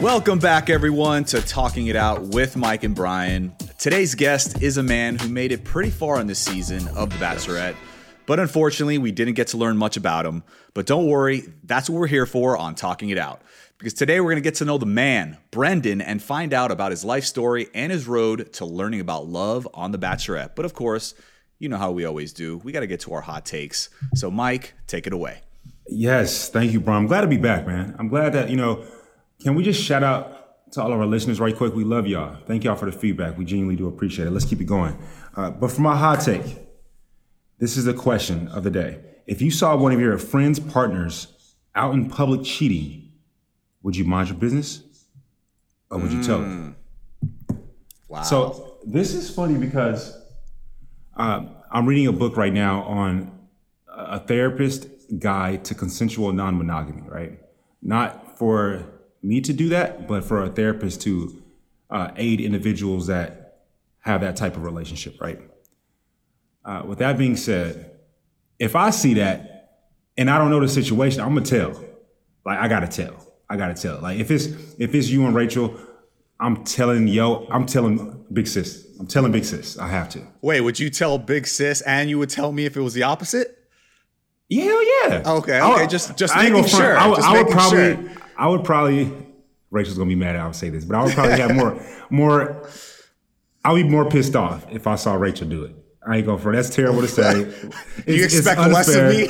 Welcome back, everyone, to Talking It Out with Mike and Brian. Today's guest is a man who made it pretty far in this season of The Bachelorette, but unfortunately, we didn't get to learn much about him. But don't worry, that's what we're here for on Talking It Out. Because today we're going to get to know the man, Brendan, and find out about his life story and his road to learning about love on The Bachelorette. But of course, you know how we always do. We got to get to our hot takes. So, Mike, take it away. Yes, thank you, Brian. I'm glad to be back, man. I'm glad that, you know, can we just shout out to all of our listeners right quick? We love y'all. Thank y'all for the feedback. We genuinely do appreciate it. Let's keep it going. Uh, but for my hot take, this is the question of the day. If you saw one of your friends' partners out in public cheating, would you mind your business or would you tell them? Wow. So this is funny because uh, I'm reading a book right now on a therapist guide to consensual non-monogamy. Right, not for me to do that, but for a therapist to uh, aid individuals that have that type of relationship. Right. Uh, with that being said, if I see that and I don't know the situation, I'm gonna tell. Like I gotta tell. I gotta tell. Like if it's if it's you and Rachel, I'm telling yo, I'm telling big sis. I'm telling big sis. I have to. Wait, would you tell Big Sis and you would tell me if it was the opposite? Yeah, hell yeah. Okay, okay, just- just I ain't making sure, I would, just I would probably, sure. I would probably. Rachel's gonna be mad. I would say this, but I would probably have more, more. I'll be more pissed off if I saw Rachel do it. I ain't going for it. That's terrible to say. It's, You expect less of me?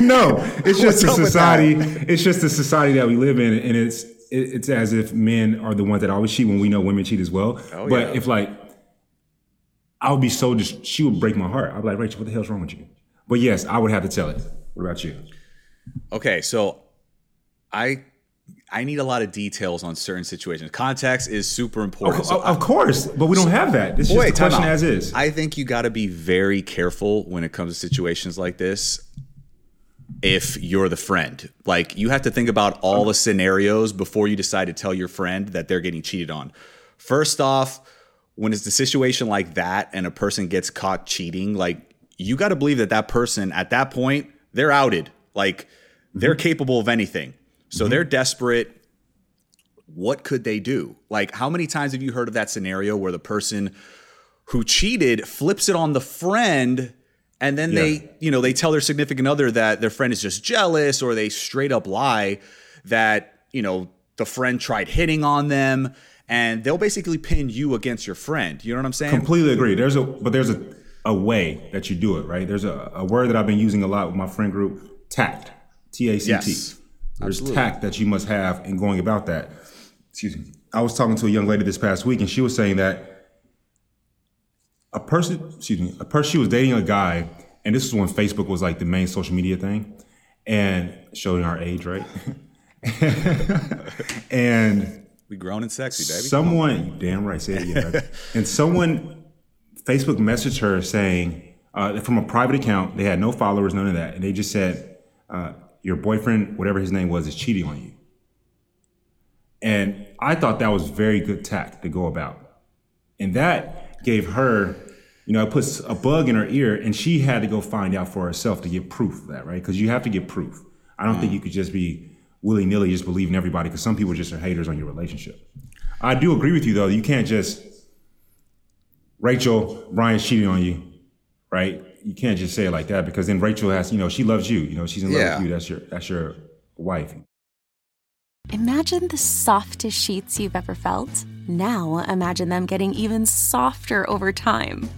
no, it's just What's the society. It's just the society that we live in, and it's it, it's as if men are the ones that always cheat when we know women cheat as well. Oh, but yeah. if like, I would be so just she would break my heart. I'd be like, Rachel, what the hell's wrong with you? But yes, I would have to tell it. What about you? Okay, so I I need a lot of details on certain situations. Context is super important. So of, of course, but we don't have that. This just Wait, the question out. as is. I think you got to be very careful when it comes to situations like this. If you're the friend, like you have to think about all the scenarios before you decide to tell your friend that they're getting cheated on. First off, when it's a situation like that and a person gets caught cheating, like you got to believe that that person at that point they're outed. Like they're mm-hmm. capable of anything. So mm-hmm. they're desperate what could they do? Like, how many times have you heard of that scenario where the person who cheated flips it on the friend and then Yeah. they, you know, they tell their significant other that their friend is just jealous or they straight up lie that, you know, the friend tried hitting on them and they'll basically pin you against your friend. You know what I'm saying? Completely agree. There's a but there's a, a way that you do it, right? There's a, a word that I've been using a lot with my friend group, tact. T A C T. There's absolutely. tact that you must have in going about that. Excuse me. I was talking to a young lady this past week and she was saying that a person, excuse me, a person she was dating a guy, and this is when Facebook was like the main social media thing, and showing our age, right? and We grown and sexy, baby. Someone, damn right, say it again. and someone, Facebook messaged her saying, uh, from a private account, they had no followers, none of that, and they just said, uh, "Your boyfriend, whatever his name was, is cheating on you." And I thought that was very good tact to go about, and that gave her, you know, it puts a bug in her ear, and she had to go find out for herself to get proof of that, right? Because you have to get proof. I don't think you could just be willy nilly just believing everybody, because some people just are haters on your relationship. I do agree with you though. You can't just Rachel, Brian's cheating on you, right? You can't just say it like that because then Rachel has, you know, she loves you. You know, she's in love Yeah. with you. That's your that's your wife. Imagine the softest sheets you've ever felt. Now imagine them getting even softer over time.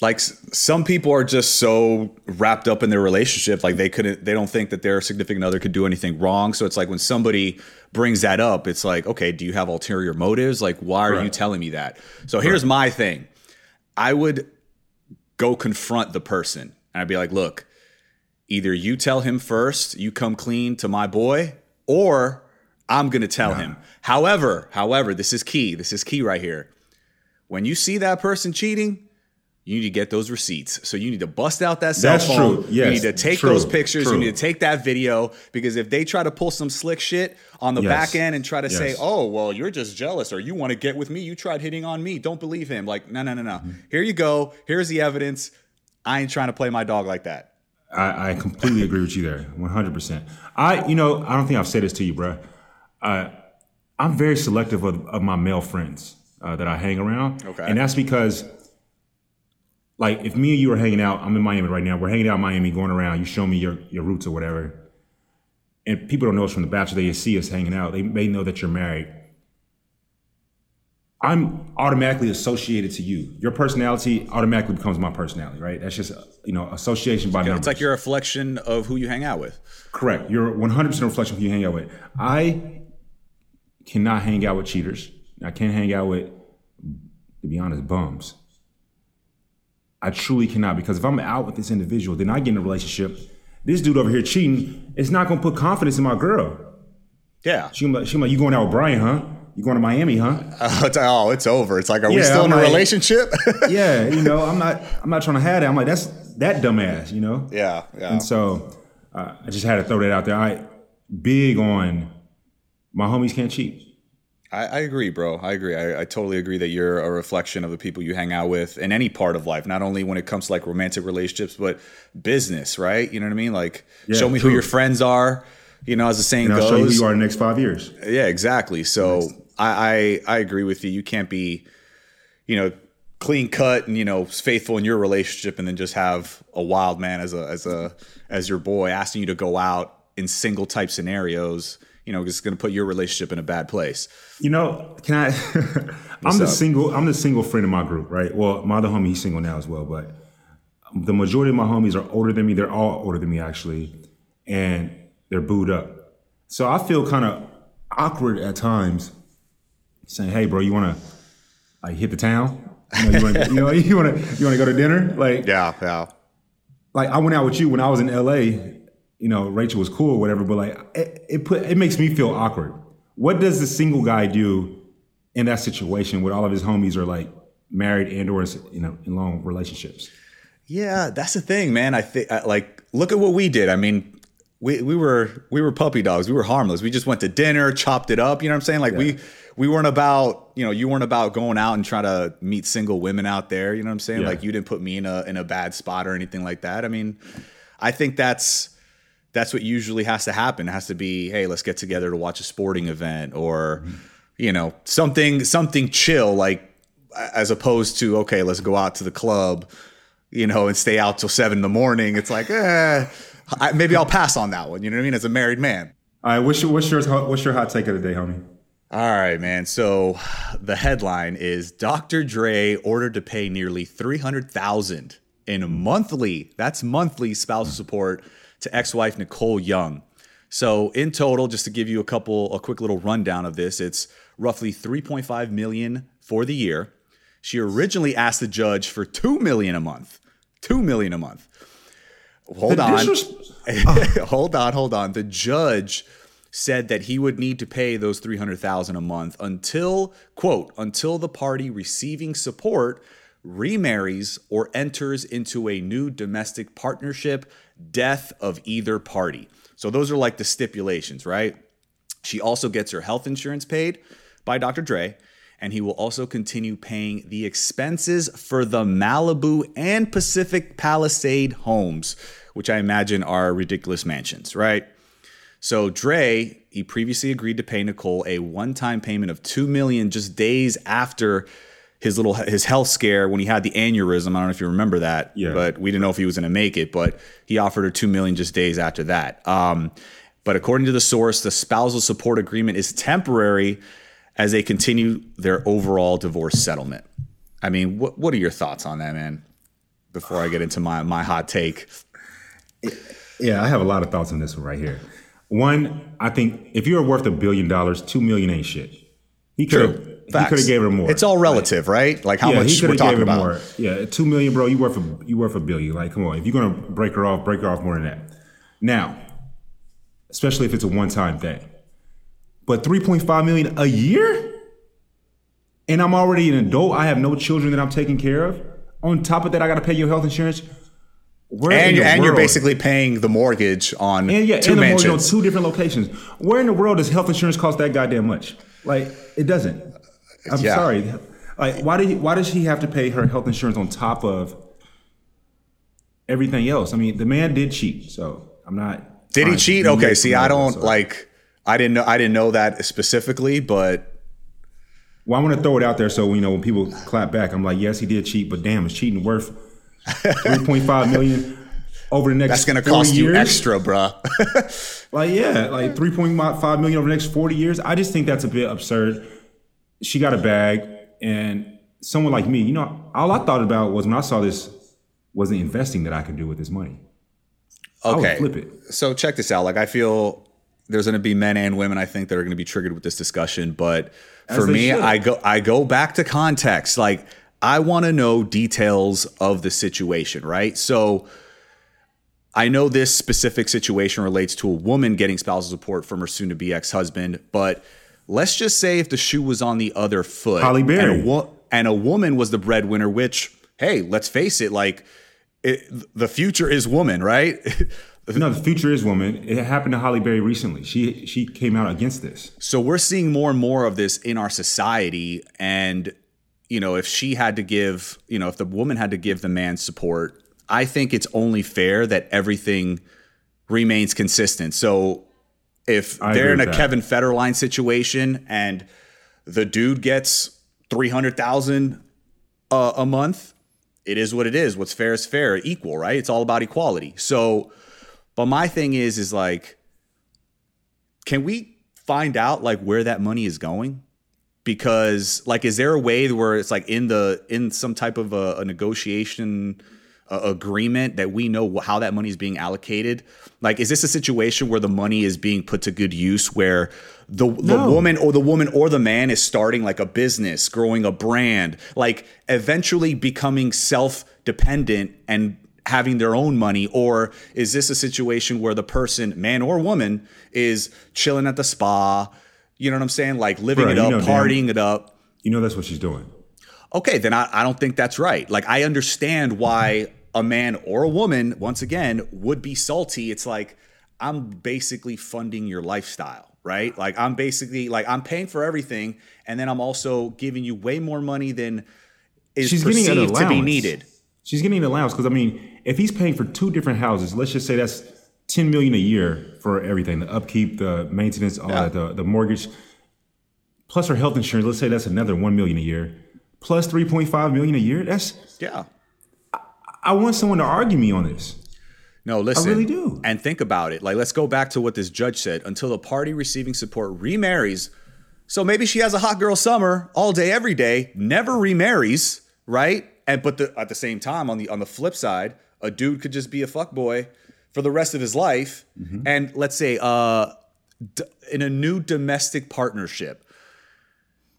Like some people are just so wrapped up in their relationship like they couldn't they don't think that their significant other could do anything wrong. So it's like when somebody brings that up it's like okay do you have ulterior motives? Like why are you telling me that? So here's my thing. I would go confront the person. And i'd be like look either you tell him first you come clean to my boy or I'm going to tell him. However, however, this is key. This is key right here. When you see that person cheating, you need to get those receipts. So you need to bust out that cell That's phone. true. Yes, you need to take true, those pictures. true. You need to take that video because if they try to pull some slick shit on the Yes. back end and try to say, "Oh, well, you're just jealous or you want to get with me, you tried hitting on me." Don't believe him. Like, no, no, no, no. Mm-hmm. Here you go. Here's the evidence. I ain't trying to play my dog like that. I, I completely agree with you there, one hundred percent. I, you know, I don't think I've said this to you, bro. Uh, I'm very selective of, of my male friends uh, that I hang around, Okay. and that's because, like, if me and you are hanging out, I'm in Miami right now. We're hanging out in Miami, going around. You show me your your roots or whatever, and people don't know us from the Bachelor. They see us hanging out. They may know that you're married. I'm automatically associated to you. Your personality automatically becomes my personality, right? That's just you know association by numbers. It's like you're a reflection of who you hang out with. Correct. You're 100% reflection of who you hang out with. I cannot hang out with cheaters. I can't hang out with, to be honest, bums. I truly cannot because if I'm out with this individual, then I get in a relationship. This dude over here cheating, it's not going to put confidence in my girl. Yeah. She gonna like, she gonna like, you going out with Brian, huh? You going to Miami, huh? it's, oh, it's over. It's like, are we still I'm in a like- relationship? yeah, you know, I'm not, I'm not trying to have that. I'm like, that's that dumbass, you know? yeah, yeah. And so uh, I just had to throw that out there. I big on my homies can't cheat. I, I agree, bro. I agree. I, I totally agree that you're a reflection of the people you hang out with in any part of life, not only when it comes to like romantic relationships, but business, right? You know what I mean? Like, Yeah, show me true. who your friends are. You know, as the saying goes. show you who you are in the next five years. Yeah, exactly. So I, I I agree with you. You can't be, you know, clean cut and you know faithful in your relationship, and then just have a wild man as a as a as your boy asking you to go out in single type scenarios. You know, it's going to put your relationship in a bad place. You know, can I? I'm the up? single. I'm the single friend in my group, right? Well, my other homie, he's single now as well, but the majority of my homies are older than me. They're all older than me actually, and they're booed up. So I feel kind of awkward at times, saying, "Hey, bro, you want to like hit the town? You know, you want to, you know, you want to, you want to go to dinner? Like, Yeah, yeah. like I went out with you when I was in LA. You know, Rachel was cool or whatever, but like it, it put it makes me feel awkward. What does the single guy do in that situation when all of his homies are like married and or you know in long relationships? Yeah, that's the thing, man. I think like look at what we did. I mean, we we were we were puppy dogs. We were harmless. We just went to dinner, chopped it up. You know what I'm saying? Like we we weren't about you know you weren't about going out and trying to meet single women out there. You know what I'm saying? Yeah. Like you didn't put me in a in a bad spot or anything like that. I mean, I think that's that's what usually has to happen. It has to be, hey, let's get together to watch a sporting event or you know something something chill like as opposed to okay, let's go out to the club you know, and stay out till seven in the morning. It's like, eh, I, maybe I'll pass on that one. You know what I mean? As a married man. All right, what's your what's your what's your hot take of the day, homie? All right, man. So the headline is Dr. Dre ordered to pay nearly 300,000 in monthly, that's monthly spousal support to ex-wife Nicole Young. So in total, just to give you a couple a quick little rundown of this, it's roughly 3.5 million for the year. She originally asked the judge for 2 million a month. 2 million a month. Hold The on. hold on, hold on. The judge said that he would need to pay those 300,000 a month until quote, until the party receiving support remarries or enters into a new domestic partnership, death of either party. So those are like the stipulations, right? She also gets her health insurance paid by Dr. Dre, and he will also continue paying the expenses for the Malibu and Pacific Palisade homes, which I imagine are ridiculous mansions, right? So Dre, he previously agreed to pay Nicole a one-time payment of 2 million just days after his little his health scare when he had the aneurysm. I don't know if you remember that, Yeah. but we didn't know if he was going to make it, but he offered her 2 million just days after that. Um, but according to the source, the spousal support agreement is temporary as they continue their overall divorce settlement. I mean, what what are your thoughts on that, man? Before I get into my my hot take. Yeah, I have a lot of thoughts on this one right here. One, I think if you're worth a billion dollars, two million ain't shit. He could Facts. could have gave her more. It's all relative, right? Like how yeah, much we're have talking about. more. Yeah, two million, bro. You worth a you worth a billion. Like, come on. If you're gonna break her off, break her off more than that. Now, especially if it's a one time thing. But 3.5 million a year? And I'm already an adult. I have no children that I'm taking care of. On top of that, I got to pay your health insurance. Where and, and you're basically paying the mortgage on and yeah, two and the mansions. mortgage on two different locations. Where in the world does health insurance cost that goddamn much? Like it doesn't. I'm yeah. sorry. Like why did he, why does she have to pay her health insurance on top of everything else? I mean, the man did cheat, so I'm not. Did he cheat? Okay, see, I don't so. like. I didn't know. I didn't know that specifically, but. Well, I want to throw it out there so you know when people clap back, I'm like, yes, he did cheat, but damn, is cheating worth 3.5 million over the next? That's going to cost years? you extra, bruh. like yeah, like 3.5 million over the next 40 years. I just think that's a bit absurd. She got a bag, and someone like me, you know, all I thought about was when I saw this was the investing that I could do with this money. Okay, flip it. So check this out. Like I feel there's going to be men and women I think that are going to be triggered with this discussion, but As for me, should. I go I go back to context. Like I want to know details of the situation, right? So I know this specific situation relates to a woman getting spousal support from her soon to be ex husband, but let's just say if the shoe was on the other foot, Halle Berry. And, a, wo- and a woman was the breadwinner, which, hey, let's face it, like it, the future is woman, right? no, the future is woman. It happened to Halle Berry recently. She she came out against this. So we're seeing more and more of this in our society, and you know, if she had to give, you know, if the woman had to give the man support, I think it's only fair that everything remains consistent. So if I they're in a that. Kevin Federline situation and the dude gets 300,000 uh, a month, it is what it is. What's fair is fair, equal, right? It's all about equality. So, but my thing is, is like, can we find out like where that money is going? because like is there a way where it's like in the in some type of a, a negotiation uh, agreement that we know how that money is being allocated like is this a situation where the money is being put to good use where the, the no. woman or the woman or the man is starting like a business growing a brand like eventually becoming self-dependent and having their own money or is this a situation where the person man or woman is chilling at the spa you know what I'm saying? Like living it up, know, partying Dan, it up. You know that's what she's doing. Okay, then I, I don't think that's right. Like I understand why a man or a woman, once again, would be salty. It's like I'm basically funding your lifestyle, right? Like I'm basically like I'm paying for everything, and then I'm also giving you way more money than is She's perceived to be needed. She's getting an allowance because I mean, if he's paying for two different houses, let's just say that's 10 million a year for everything the upkeep the maintenance all yeah. that the, the mortgage plus her health insurance let's say that's another 1 million a year plus 3.5 million a year that's yeah I, want someone to argue me on this no, listen. I really do. And think about it. Like, let's go back to what this judge said. Until the party receiving support remarries, so maybe she has a hot girl summer all day, every day, never remarries, right? And but the, at the same time, on the on the flip side, a dude could just be a fuck boy for the rest of his life, mm-hmm. and let's say uh, d- in a new domestic partnership.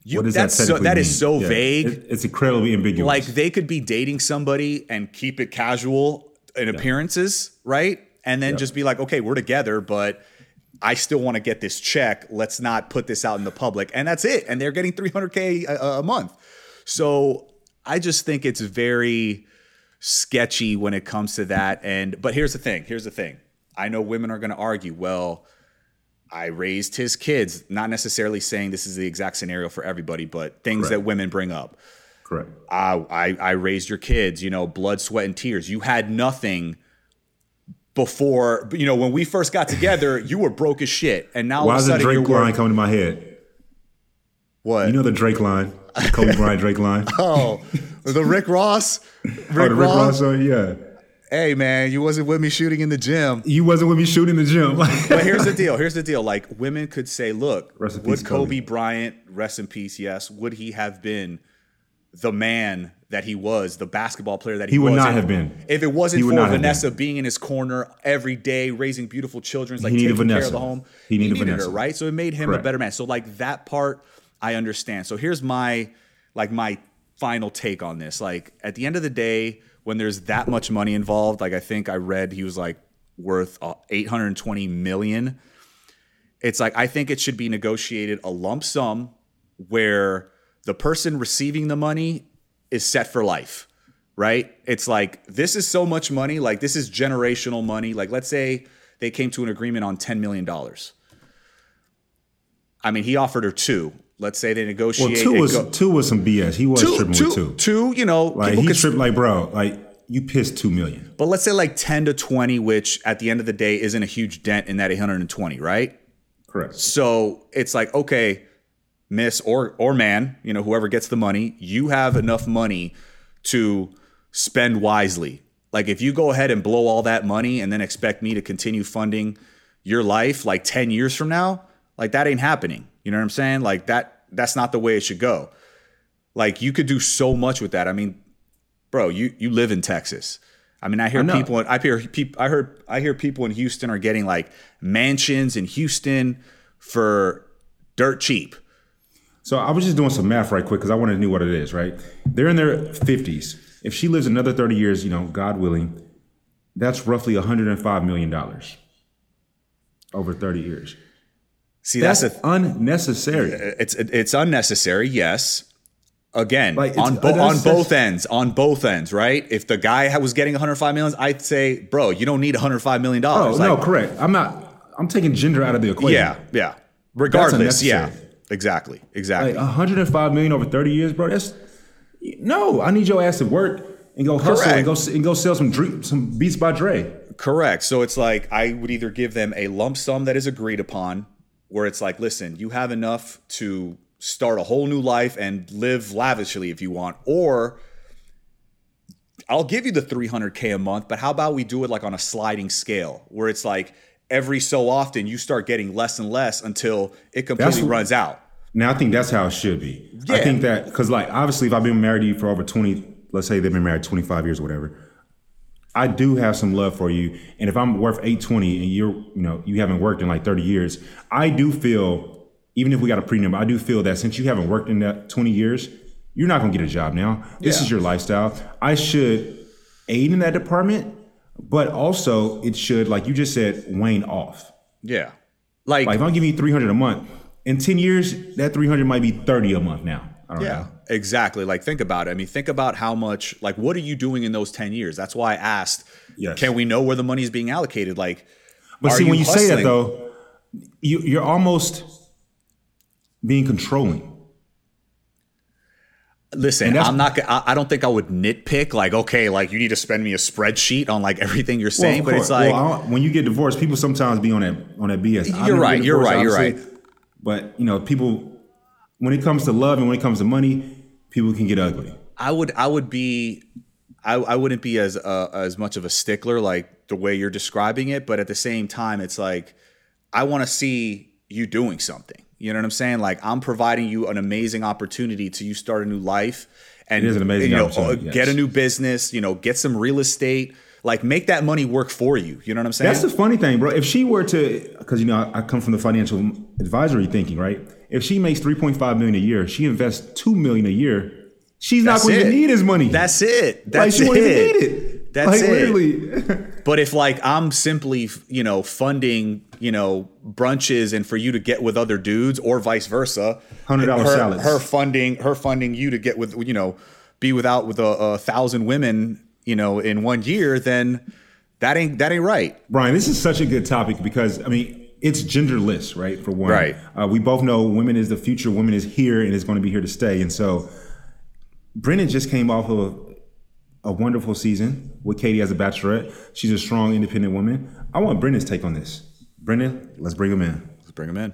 You, what does that's that so, that is so yeah. vague. It, it's incredibly ambiguous. Like they could be dating somebody and keep it casual in yeah. appearances, right? And then yeah. just be like, okay, we're together, but I still want to get this check. Let's not put this out in the public. And that's it. And they're getting 300K a, a month. So I just think it's very sketchy when it comes to that. And but here's the thing. Here's the thing. I know women are going to argue. Well, I raised his kids. Not necessarily saying this is the exact scenario for everybody, but things Correct. that women bring up. Correct. I, I I raised your kids. You know, blood, sweat, and tears. You had nothing before. You know, when we first got together, you were broke as shit, and now why all is the Drake line coming to my head? What? You know the Drake line, the Kobe Bryant Drake line. oh, the Rick Ross. Rick, oh, the Rick Ross. Ross yeah. Hey man, you wasn't with me shooting in the gym. You wasn't with me shooting in the gym. but here's the deal. Here's the deal. Like women could say, "Look, would Kobe, Kobe Bryant, rest in peace, yes, would he have been the man that he was, the basketball player that he, he would was. not if, have been. If it wasn't for Vanessa being in his corner every day, raising beautiful children, like taking Vanessa. care of the home, he needed, he needed her, right? So it made him Correct. a better man. So like that part, I understand. So here's my like my final take on this. Like at the end of the day, when there's that much money involved, like I think I read he was like worth uh, 820 million. it's like I think it should be negotiated a lump sum where the person receiving the money is set for life, right? It's like this is so much money, like this is generational money. Like let's say they came to an agreement on $10 million. I mean, he offered her two. Let's say they negotiate. Well, two was go- two was some BS. He was two, tripping two, with two. two, you know, Like he could- tripped like bro, like you pissed two million. but let's say like 10 to 20, which at the end of the day isn't a huge dent in that 820, right? Correct. So it's like, okay, miss or or man, you know, whoever gets the money, you have enough money to spend wisely. Like if you go ahead and blow all that money and then expect me to continue funding your life like 10 years from now, like that ain't happening. You know what I'm saying? Like that that's not the way it should go. Like you could do so much with that. I mean, bro, you you live in Texas. I mean, I hear I people. I hear people. I heard. I hear people in Houston are getting like mansions in Houston for dirt cheap. So I was just doing some math right quick because I wanted to know what it is, right? They're in their 50s. If she lives another 30 years, you know, God willing, that's roughly $105 million over 30 years. See, that's, That's, a. unnecessary. It's it's unnecessary. Yes. Again, Like, on bo- on both ends, on both ends, right? If the guy was getting 105 million, I'd say, bro, you don't need 105 million dollars. Oh no, correct. I'm not, I'm taking gender out of the equation. yeah, yeah. Regardless, yeah, exactly, exactly. Like 105 million over 30 years, bro. That's no. I need your ass to work and go hustle and go and go sell some drink, some Beats by Dre. Correct. So it's like I would either give them a lump sum that is agreed upon, where it's like, listen, you have enough to start a whole new life and live lavishly if you want, or I'll give you the 300K a month, but how about we do it like on a sliding scale where it's like every so often you start getting less and less until it completely That's- runs out. Now I think that's how it should be. I think that because like obviously if I've been married to you for over 20, let's say they've been married 25 years or whatever, I do have some love for you. And if I'm worth 820 and you're, you know, you haven't worked in like 30 years, I do feel, even if we got a prenup, I do feel that since you haven't worked in that 20 years, you're not gonna get a job now. This Yeah. is your lifestyle. I should aid in that department, but also it should, like you just said, wane off. Yeah. Like, Like if I'm giving you 300 a month, in 10 years, that 300 might be 30 a month now. I don't Yeah, know. Exactly. Like think about it. I mean, think about how much like what are you doing in those 10 years? That's why I asked, Yes. can we know where the money is being allocated? Like But see, when you say that though, you, you're almost being controlling. Listen, I'm not gonna- I I don't think I would nitpick like okay, like you need to spend me a spreadsheet on like everything you're saying, of but it's like Well, when you get divorced, people sometimes be on that on that BS. You're right, get you're right, you're right. But you know, people when it comes to love and when it comes to money, people can get ugly. I would I would be I, I wouldn't be as uh, as much of a stickler like the way you're describing it, but at the same time, it's like I want to see you doing something. You know what I'm saying? Like I'm providing you an amazing opportunity to you start a new life and It is an amazing you know, opportunity, uh, get a new business. You know, get some real estate. Like make that money work for you. You know what I'm saying? That's the funny thing, bro. If she were to, because you know, I come from the financial advisory thinking, right? If she makes 3.5 million a year, she invests two million a year. She's That's not going to need his money. That's it. like That's she won't even it. need it. That's like, it. Literally. But if like I'm simply, you know, funding, you know, brunches and for you to get with other dudes or vice versa, $100 her, salads. her funding, her funding you to get with, you know, be without with a, a thousand women, you know, in one year, then that ain't that ain't right. Brian, this is such a good topic because I mean it's genderless, right? For one, Right. Uh, we both know women is the future. Women is here and is going to be here to stay. And so, Brendan just came off of a wonderful season with Katie as a bachelorette. She's a strong, independent woman. I want Brendan's take on this. Brendan, let's bring him in. Let's bring him in.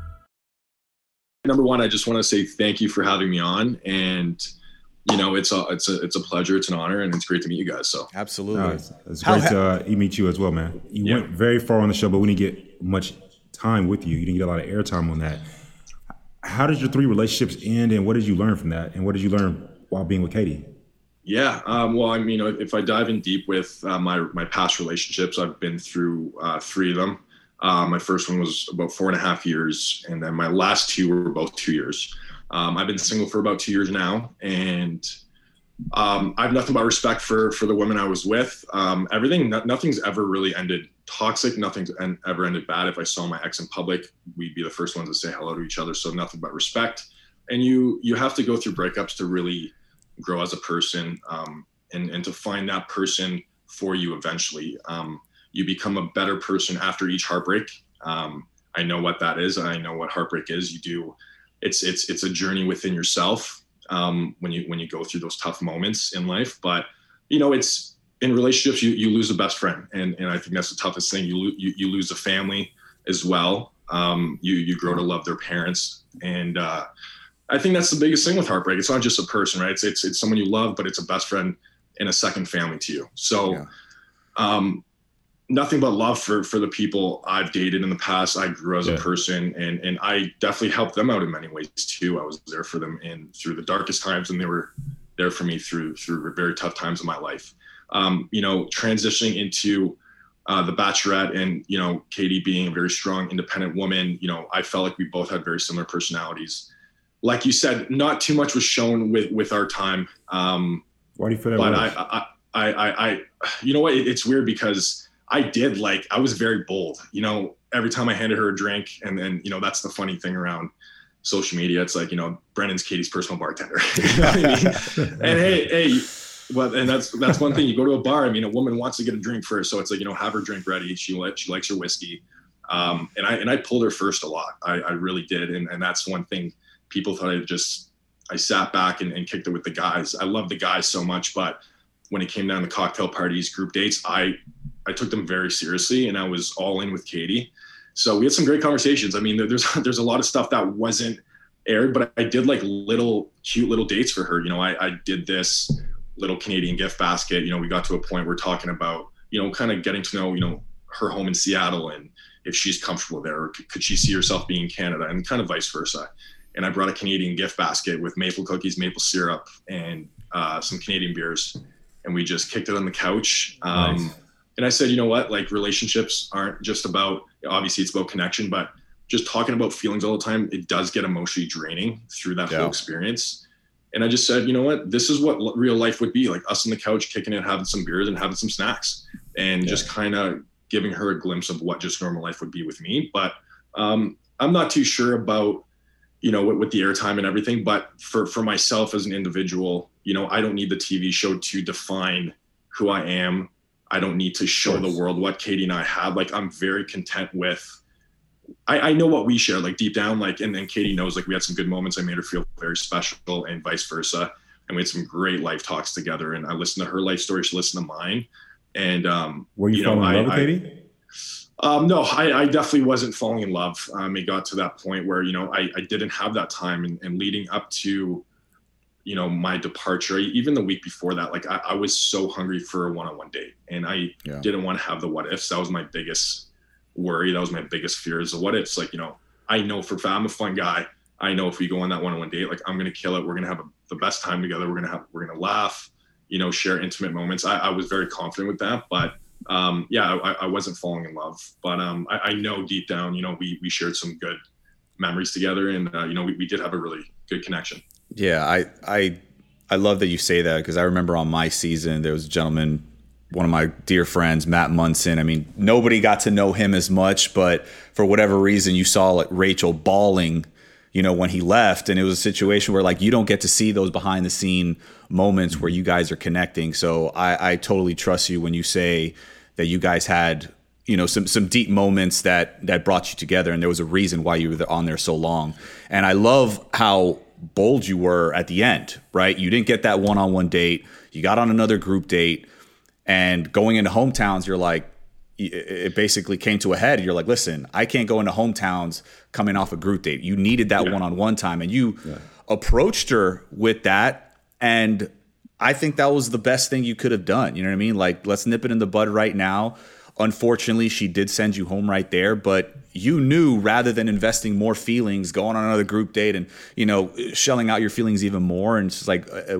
Number one, I just want to say thank you for having me on, and you know, it's a it's a it's a pleasure, it's an honor, and it's great to meet you guys. So Absolutely. Uh, it's it's How great ha- to uh, meet you as well, man. You Yeah. went very far on the show, but we didn't get much time with you. You didn't get a lot of airtime on that. How did your three relationships end, and what did you learn from that? And what did you learn while being with Katie? Yeah, um, well, I mean, if I dive in deep with uh, my my past relationships, I've been through uh, three of them. Um, my first one was about four and a half years, and then my last two were both two years. Um, I've been single for about two years now, and um, I have nothing but respect for for the women I was with. Um, everything, no, nothing's ever really ended toxic. Nothing's en- ever ended bad. If I saw my ex in public, we'd be the first ones to say hello to each other. So nothing but respect. And you you have to go through breakups to really grow as a person, um, and and to find that person for you eventually. Um, you become a better person after each heartbreak. Um, I know what that is. I know what heartbreak is. You do. It's it's it's a journey within yourself um, when you when you go through those tough moments in life. But you know, it's in relationships you, you lose a best friend, and and I think that's the toughest thing. You you, you lose a family as well. Um, you you grow to love their parents, and uh, I think that's the biggest thing with heartbreak. It's not just a person, right? It's it's it's someone you love, but it's a best friend and a second family to you. So. Yeah. Um, nothing but love for for the people I've dated in the past. I grew as yeah. a person, and and I definitely helped them out in many ways too. I was there for them in through the darkest times, and they were there for me through through very tough times in my life. Um, you know, transitioning into uh, the Bachelorette, and you know, Katie being a very strong, independent woman. You know, I felt like we both had very similar personalities. Like you said, not too much was shown with with our time. Um, Why do you feel that? But I, I, I, I, I, you know what? It, it's weird because I did like I was very bold. You know, every time I handed her a drink, and then you know that's the funny thing around social media. It's like you know Brendan's Katie's personal bartender. you know I mean? and hey, hey, well, and that's that's one thing. You go to a bar. I mean, a woman wants to get a drink first, so it's like you know have her drink ready. She like she likes her whiskey, um, and I and I pulled her first a lot. I, I really did, and and that's one thing people thought I just I sat back and, and kicked it with the guys. I love the guys so much, but when it came down to cocktail parties, group dates, I I took them very seriously and I was all in with Katie. So we had some great conversations. I mean, there's there's a lot of stuff that wasn't aired, but I did like little cute little dates for her. You know, I, I did this little Canadian gift basket. You know, we got to a point we're talking about, you know, kind of getting to know, you know, her home in Seattle and if she's comfortable there, or could she see herself being in Canada and kind of vice versa. And I brought a Canadian gift basket with maple cookies, maple syrup, and uh, some Canadian beers. And we just kicked it on the couch. Um, nice and I said, you know what? Like relationships aren't just about obviously it's about connection, but just talking about feelings all the time, it does get emotionally draining through that yeah. whole experience. And I just said, you know what? This is what real life would be like us on the couch, kicking it, having some beers and having some snacks, and yeah. just kind of giving her a glimpse of what just normal life would be with me. But um, I'm not too sure about, you know, with, with the airtime and everything. But for for myself as an individual, you know, I don't need the TV show to define who I am I don't need to show the world what Katie and I have. Like I'm very content with. I, I know what we share, like deep down, like and then Katie knows like we had some good moments. I made her feel very special, and vice versa. And we had some great life talks together. And I listened to her life story, she listened to mine. And um, were you, you know, I, love Katie? Um, no, I, I, definitely wasn't falling in love. Um, it got to that point where you know I, I didn't have that time, and, and leading up to you know my departure even the week before that like i, I was so hungry for a one-on-one date and i yeah. didn't want to have the what ifs. That was my biggest worry. That was my biggest fear is the what ifs. Like you know i know for i'm a fun guy. I know if we go on that one-on-one date like i'm gonna kill it. We're gonna have a, the best time together. We're gonna have we're gonna laugh you know share intimate moments. I, I was very confident with that but um yeah I, I wasn't falling in love. But um I, I know deep down you know we we shared some good memories together and uh, you know we, we did have a really good connection yeah, I I I love that you say that because I remember on my season there was a gentleman, one of my dear friends, Matt Munson. I mean, nobody got to know him as much, but for whatever reason, you saw like Rachel bawling, you know, when he left, and it was a situation where like you don't get to see those behind the scene moments where you guys are connecting. So I, I totally trust you when you say that you guys had you know some some deep moments that that brought you together and there was a reason why you were on there so long and i love how bold you were at the end, right? You didn't get that one on one date. You got on another group date. And going into hometowns, you're like, it basically came to a head. You're like, listen, I can't go into hometowns coming off a group date. You needed that one on one time. And you yeah. approached her with that. And I think that was the best thing you could have done. You know what I mean? Like, let's nip it in the bud right now. Unfortunately, she did send you home right there, but you knew rather than investing more feelings, going on another group date and, you know, shelling out your feelings even more. And it's like uh, uh,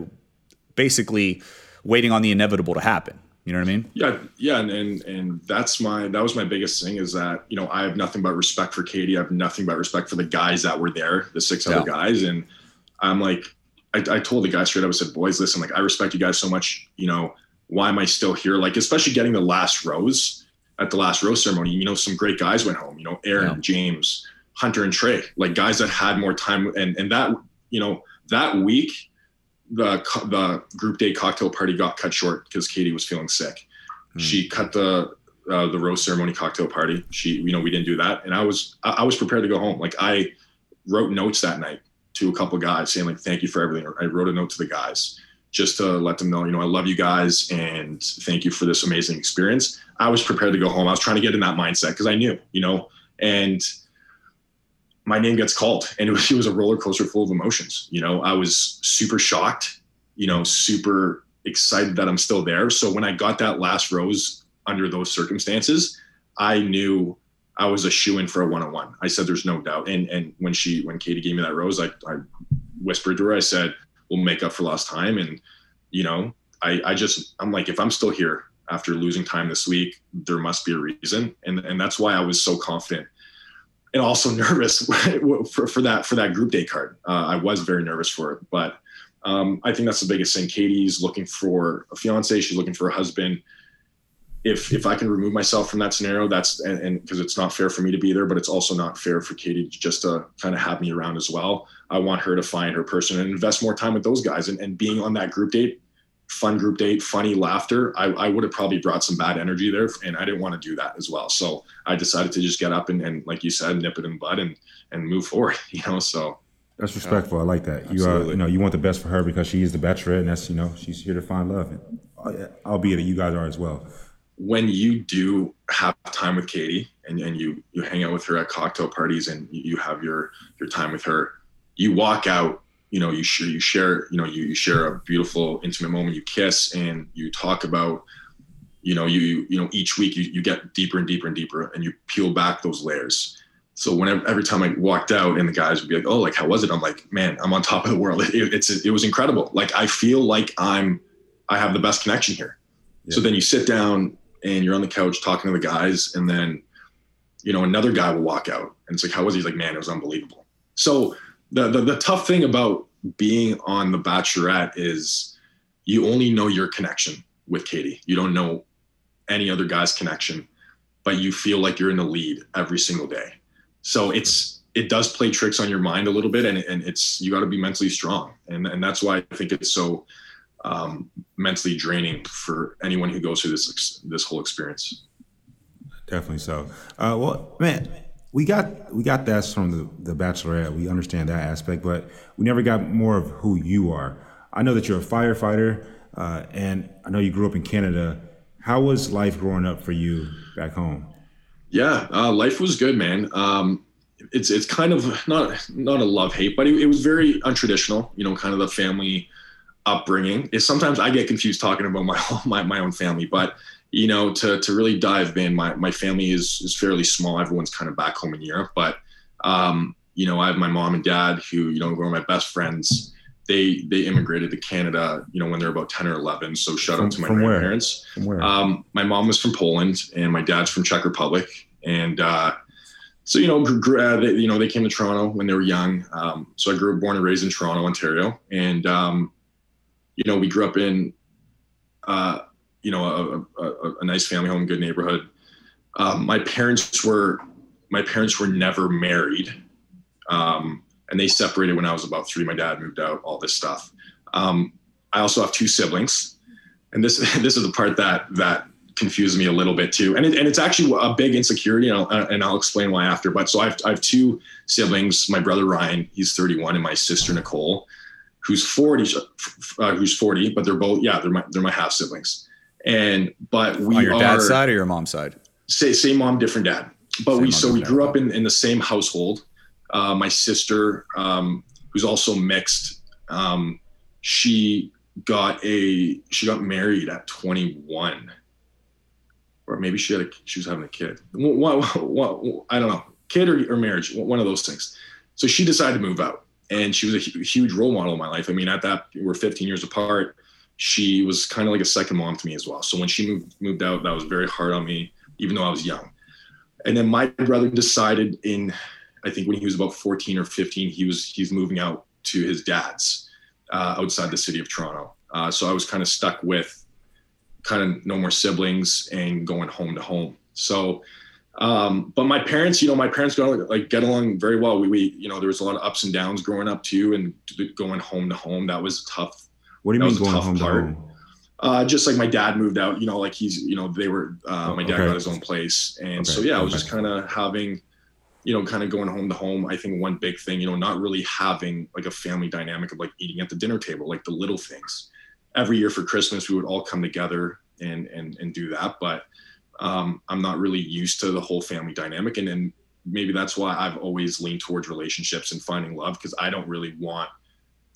basically waiting on the inevitable to happen. You know what I mean? Yeah, yeah, and, and and that's my that was my biggest thing is that you know I have nothing but respect for Katie. I have nothing but respect for the guys that were there, the six other guys, and I'm like, I, I told the guys straight up. I said, boys, listen, like I respect you guys so much. You know, why am I still here? Like, especially getting the last rose at the last rose ceremony. You know, some great guys went home. You know, Aaron, yeah. James, Hunter, and Trey, like guys that had more time, and and that you know that week the the group day cocktail party got cut short because Katie was feeling sick. Hmm. She cut the uh, the rose ceremony cocktail party. She, you know, we didn't do that, and I was I, I was prepared to go home. Like I wrote notes that night to a couple guys saying like thank you for everything. I wrote a note to the guys just to let them know, you know, I love you guys and thank you for this amazing experience. I was prepared to go home. I was trying to get in that mindset because I knew, you know, and my name gets called and it was, it was a roller coaster full of emotions. You know, I was super shocked, you know, super excited that I'm still there. So when I got that last rose under those circumstances, I knew I was a shoe in for a one on one. I said, there's no doubt. And, and when she, when Katie gave me that rose, I, I whispered to her, I said, we'll make up for lost time. And, you know, I, I just, I'm like, if I'm still here after losing time this week, there must be a reason. And, and that's why I was so confident and also nervous for, for that for that group day card. Uh, I was very nervous for it, but um, I think that's the biggest thing. Katie's looking for a fiance. She's looking for a husband. If if I can remove myself from that scenario, that's and because it's not fair for me to be there, but it's also not fair for Katie just uh, to kind of have me around as well. I want her to find her person and invest more time with those guys. And, and being on that group date fun group date, funny laughter, I, I would have probably brought some bad energy there. And I didn't want to do that as well. So I decided to just get up and, and like you said, nip it in the bud and, and move forward, you know, so. That's respectful. I like that. You are, you know, you want the best for her because she is the bachelorette and that's, you know, she's here to find love. And uh, albeit that you guys are as well. When you do have time with Katie and, and you, you hang out with her at cocktail parties and you have your, your time with her, you walk out you know you share you share you know you, you share a beautiful intimate moment you kiss and you talk about you know you you know each week you, you get deeper and deeper and deeper and you peel back those layers. So whenever every time i walked out and the guys would be like oh like how was it? I'm like man i'm on top of the world. It, it's it was incredible. Like i feel like i'm i have the best connection here. Yeah. so then you sit down and you're on the couch talking to the guys and then you know another guy will walk out and it's like how was he He's like man it was unbelievable so the, the, the tough thing about being on the Bachelorette is you only know your connection with Katie. You don't know any other guy's connection, but you feel like you're in the lead every single day. So it's it does play tricks on your mind a little bit, and, and it's you got to be mentally strong, and and that's why I think it's so um, mentally draining for anyone who goes through this this whole experience. Definitely so. Uh, well, man, we got we got that from the, the Bachelorette. We understand that aspect, but we never got more of who you are. I know that you're a firefighter, uh, and I know you grew up in Canada. How was life growing up for you back home? Yeah, uh, life was good, man. Um, it's it's kind of not not a love hate, but it, it, was very untraditional. You know, kind of the family upbringing. Is sometimes I get confused talking about my my my own family, but you know, to to really dive in, my my family is is fairly small. Everyone's kind of back home in Europe, but um, you know, I have my mom and dad who, you know, were my best friends. They they immigrated to Canada, you know, when they're about ten or eleven. So shout from, out to my grandparents. Where? From where? Um, my mom was from Poland, and my dad's from Czech Republic, and uh, so you know, grew, uh, they, you know, they came to Toronto when they were young. Um, so I grew up, born and raised in Toronto, Ontario, and um, you know, we grew up in. Uh, you know a, a, a nice family home, good neighborhood. Um, my parents were my parents were never married, um, and they separated when I was about three. My dad moved out, all this stuff. Um, I also have two siblings, and this this is the part that that confused me a little bit too. And it, and it's actually a big insecurity, and I'll, and I'll explain why after. But so I have I have two siblings. My brother Ryan, he's 31, and my sister Nicole, who's 40, uh, who's 40, but they're both yeah, they're my they're my half siblings. And but we on your are, dad's side or your mom's side? Say same mom, different dad. But same we so we grew up in, in the same household. Uh, my sister, um, who's also mixed, um, she got a she got married at 21 or maybe she had a she was having a kid what, what, what, i don't know kid or, or marriage, one of those things. So she decided to move out, and she was a huge role model in my life. I mean, at that we're 15 years apart. She was kind of like a second mom to me as well. So when she moved moved out, that was very hard on me, even though I was young. And then my brother decided in, I think when he was about 14 or 15, he was he's moving out to his dad's uh, outside the city of Toronto. Uh, so I was kind of stuck with kind of no more siblings and going home to home. So, um, but my parents, you know, my parents got like get along very well. We, we, you know, there was a lot of ups and downs growing up too, and going home to home. That was tough. What do you mean going home part. to home? Uh, just like my dad moved out, you know, like he's, you know, they were, uh, my dad okay. got his own place. And okay. so, yeah, I was okay. just kind of having, you know, kind of going home to home. I think one big thing, you know, not really having like a family dynamic of like eating at the dinner table, like the little things. Every year for Christmas, we would all come together and and and do that. But um, I'm not really used to the whole family dynamic, and then maybe that's why I've always leaned towards relationships and finding love because I don't really want,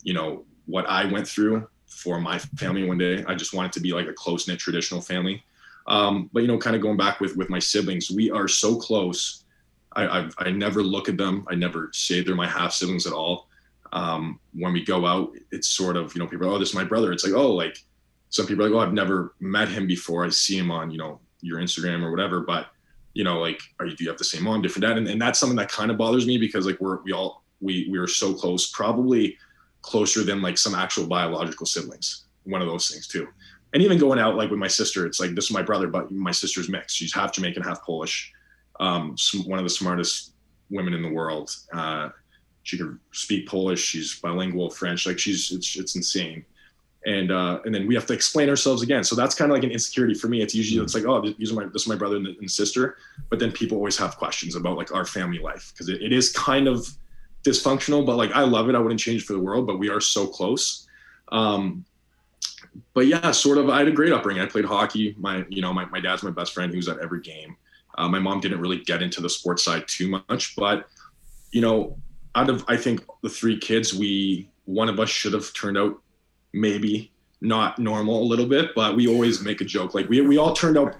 you know, what I went through for my family one day. I just want it to be like a close knit traditional family. Um, but you know, kind of going back with with my siblings, we are so close I, I've, I never look at them. I never say they're my half siblings at all. Um, when we go out, it's sort of, you know, people, oh, this is my brother. It's like, oh, like some people are like, oh, I've never met him before. I see him on, you know, your Instagram or whatever. But, you know, like, are you, do you have the same mom, different dad? And, and that's something that kind of bothers me because like we're, we all, we, we are so close, probably closer than like some actual biological siblings. One of those things too. And even going out like with my sister, it's like, this is my brother, but my sister's mixed. She's half Jamaican, half Polish um, one of the smartest women in the world. Uh, she can speak Polish. She's bilingual French. Like she's it's, it's insane. And uh, and then we have to explain ourselves again. So that's kind of like an insecurity for me. It's usually it's like oh these are my this is my brother and, and sister. But then people always have questions about like our family life because it, it is kind of dysfunctional. But like I love it. I wouldn't change for the world. But we are so close. Um, but yeah, sort of. I had a great upbringing. I played hockey. My you know my, my dad's my best friend. He was at every game. Uh, my mom didn't really get into the sports side too much, but you know, out of I think the three kids, we one of us should have turned out maybe not normal a little bit, but we always make a joke like we we all turned out,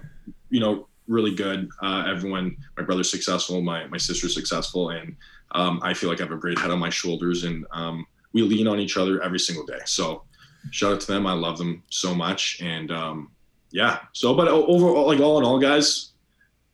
you know, really good. Uh, everyone, my brother's successful, my my sister's successful, and um, I feel like I have a great head on my shoulders, and um, we lean on each other every single day. So shout out to them. I love them so much, and um, yeah. So, but overall, like all in all, guys,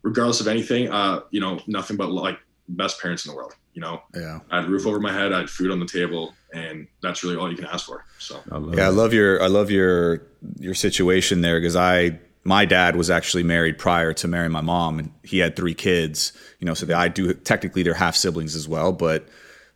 regardless of anything, uh, you know, nothing but like best parents in the world. You know, yeah. I had roof over my head, I had food on the table, and that's really all you can ask for. So, I yeah, I love your, I love your, your situation there because I, my dad was actually married prior to marrying my mom, and he had three kids. You know, so they, I do technically they're half siblings as well, but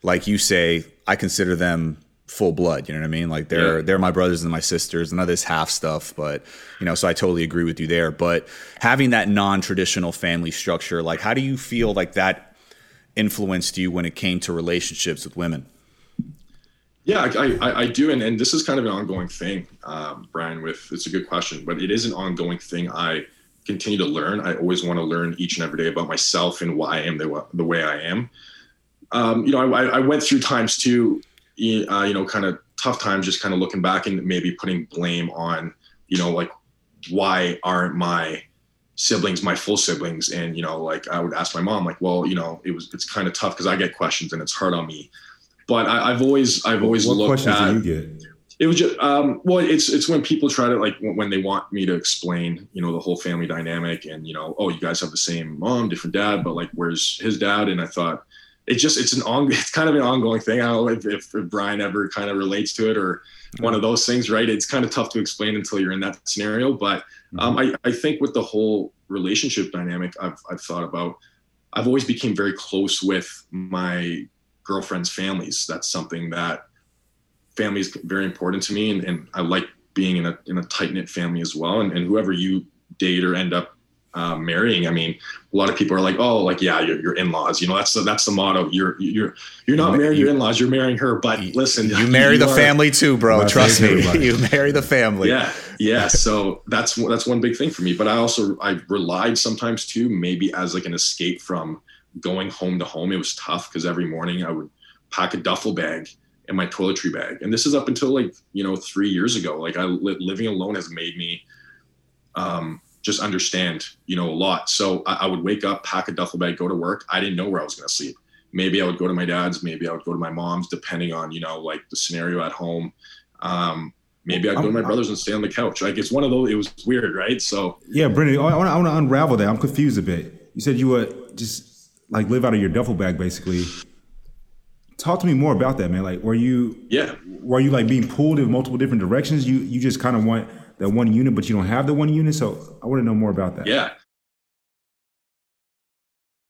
like you say, I consider them full blood. You know what I mean? Like they're yeah. they're my brothers and my sisters, none of this half stuff. But you know, so I totally agree with you there. But having that non traditional family structure, like how do you feel like that influenced you when it came to relationships with women? Yeah, I, I, I do, and, and this is kind of an ongoing thing, um, Brian. With it's a good question, but it is an ongoing thing. I continue to learn. I always want to learn each and every day about myself and why I am the, the way I am. Um, you know, I, I went through times too uh, you know, kind of tough times, just kind of looking back and maybe putting blame on, you know, like why aren't my siblings my full siblings? And you know, like I would ask my mom, like, well, you know, it was it's kind of tough because I get questions and it's hard on me. But I, have always I've always what looked questions at. Do you get? It was just um, well, it's it's when people try to like when they want me to explain, you know, the whole family dynamic and you know, oh, you guys have the same mom, different dad, but like, where's his dad? And I thought it's just it's an on it's kind of an ongoing thing. I don't know if, if, if Brian ever kind of relates to it or one of those things, right? It's kind of tough to explain until you're in that scenario. But um, I, I think with the whole relationship dynamic I've, I've thought about, I've always became very close with my girlfriend's families. That's something that family is very important to me. And, and I like being in a, in a tight knit family as well. And, and whoever you date or end up uh, marrying. I mean, a lot of people are like, "Oh, like yeah, your, your in-laws." You know, that's the that's the motto. You're you're you're not marrying your in-laws. You're marrying her. But listen, you marry you the are, family too, bro. Trust me, you marry the family. Yeah, yeah. So that's that's one big thing for me. But I also I relied sometimes too, maybe as like an escape from going home to home. It was tough because every morning I would pack a duffel bag and my toiletry bag. And this is up until like you know three years ago. Like I living alone has made me. Um, just understand, you know, a lot. So I, I would wake up, pack a duffel bag, go to work. I didn't know where I was going to sleep. Maybe I would go to my dad's, maybe I would go to my mom's, depending on, you know, like the scenario at home. Um, maybe I'd go to my brother's and stay on the couch. Like it's one of those, it was weird, right? So Yeah, Brendan, I want, I want to unravel that. I'm confused a bit. You said you would just like live out of your duffel bag, basically. Talk to me more about that, man. Like, were you yeah, were you like being pulled in multiple different directions? You you just kind of want that one unit, but you don't have the one unit. So I want to know more about that. yeah.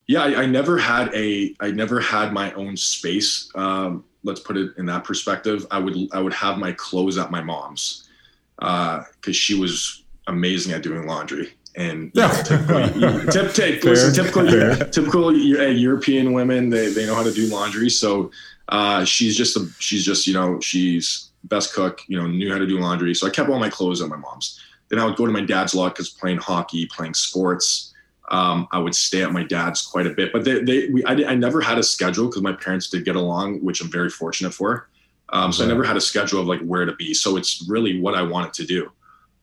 Yeah, I, I never had a, I never had my own space. Um, let's put it in that perspective. I would, I would have my clothes at my mom's because she was amazing at doing laundry. And you know, typically, tip, tip, listen, typical, typical uh, European women, they, they know how to do laundry. So uh, she's just a, she's just you know she's best cook. You know, knew how to do laundry. So I kept all my clothes at my mom's. Then I would go to my dad's lot because playing hockey, playing sports. Um, I would stay at my dad's quite a bit, but they, they we, I, I never had a schedule because my parents did get along, which I'm very fortunate for. Um, so I never had a schedule of like where to be. So it's really what I wanted to do.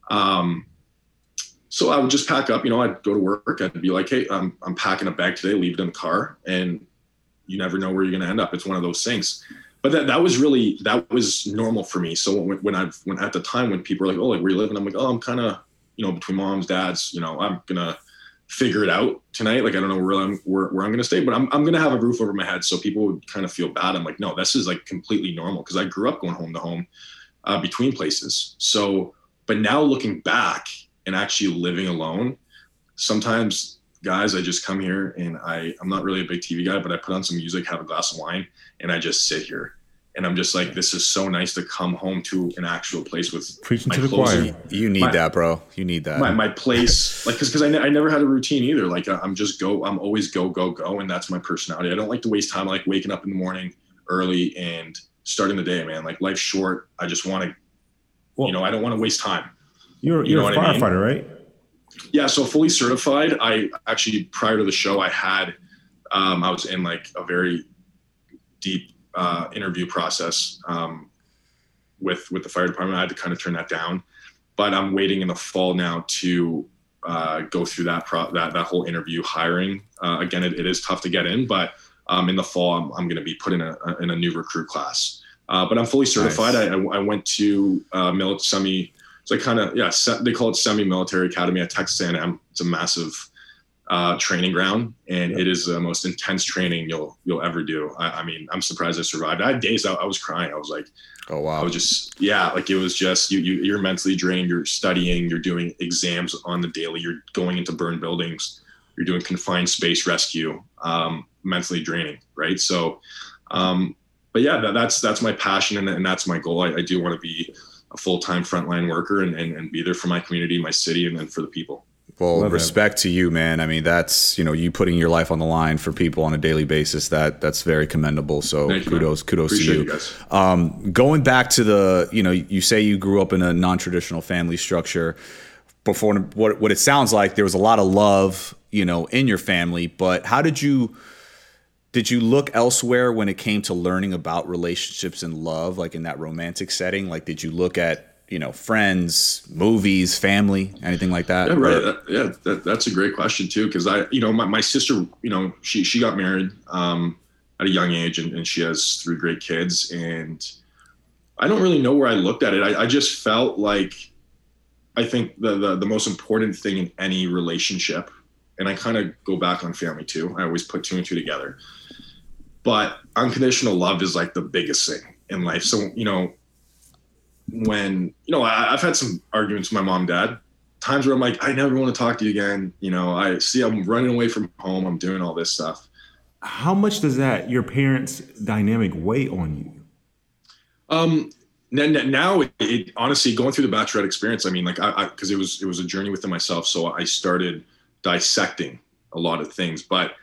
Um, so I would just pack up, you know, I'd go to work. I'd be like, Hey, I'm, I'm packing a bag today, leave it in the car. And you never know where you're going to end up. It's one of those things. But that, that was really, that was normal for me. So when, when I, when at the time when people were like, Oh, like where you living? I'm like, Oh, I'm kind of, you know, between moms, dads, you know, I'm to figure it out tonight. Like, I don't know where I'm, where, where I'm to stay, but I'm, I'm to have a roof over my head. So people would kind of feel bad. I'm like, no, this is like completely normal. Cause I grew up going home to home uh, between places. So, but now looking back and actually living alone, sometimes guys, I just come here and I, I'm not really a big TV guy, but I put on some music, have a glass of wine, and I just sit here. And I'm just like, this is so nice to come home to an actual place with Preaching my to the clothes choir. and- You need My- that, bro. You need that. my, my place like because because I, ne- I never had a routine either like I- i'm just go i'm always go go go and that's my personality i don't like to waste time I like waking up in the morning early and starting the day man like life's short i just want to Well- you know i don't want to waste time You're You you're know a what I mean? firefighter, right? Yeah so fully certified i actually prior to the show i had um, i was in like a very deep uh, interview process um, with with the fire department. I had to kind of turn that down but i'm waiting in the fall now to uh, go through that pro- that that whole interview hiring. Uh, again it, it is tough to get in but um, in the fall i'm, I'm going to be put in a in a new recruit class. Uh, but i'm fully certified. Nice. I, I went to uh, semi so I kind of yeah, se- they call it semi-military academy at Texas A&M. It's a massive uh, training ground, and it is the most intense training you'll you'll ever do. I, I mean, I'm surprised I survived. I had days out, I was crying. I was like, oh wow, I was just yeah, like it was just you, you you're mentally drained. You're studying. You're doing exams on the daily. You're going into burned buildings. You're doing confined space rescue. Um, mentally draining, right? So, um, but yeah, that, that's that's my passion and, and that's my goal. I, I do want to be a full time frontline worker and, and and be there for my community, my city, and then for the people. Well, Love that. respect to you, man. I mean, that's you know you putting your life on the line for people on a daily basis. That that's very commendable. So Thank you, kudos, kudos Appreciate to you. you guys. Um, going back to the, you know, you say you grew up in a non-traditional family structure. Before what what it sounds like, there was a lot of love, you know, in your family. But how did you did you look elsewhere when it came to learning about relationships and love, like in that romantic setting? Like, did you look at you know friends, movies, family, anything like that? Yeah, right. That- yeah, that, that's a great question too. Because I, you know, my, my sister, you know, she she got married um, at a young age, and, and she has three great kids. And I don't really know where I looked at it. I, I just felt like I think the, the the most important thing in any relationship, and I kind of go back on family too. I always put two and two together. But unconditional love is like the biggest thing in life. So you know, when you know I, I've had some arguments with my mom and dad times where I'm like, I never want to talk to you again. You know, I see I'm running away from home. I'm doing all this stuff. How much does that your parents' dynamic weigh on you? Um, now it, it honestly going through the bachelorette experience. I mean, like I, because it was it was a journey within myself. So I started dissecting a lot of things, but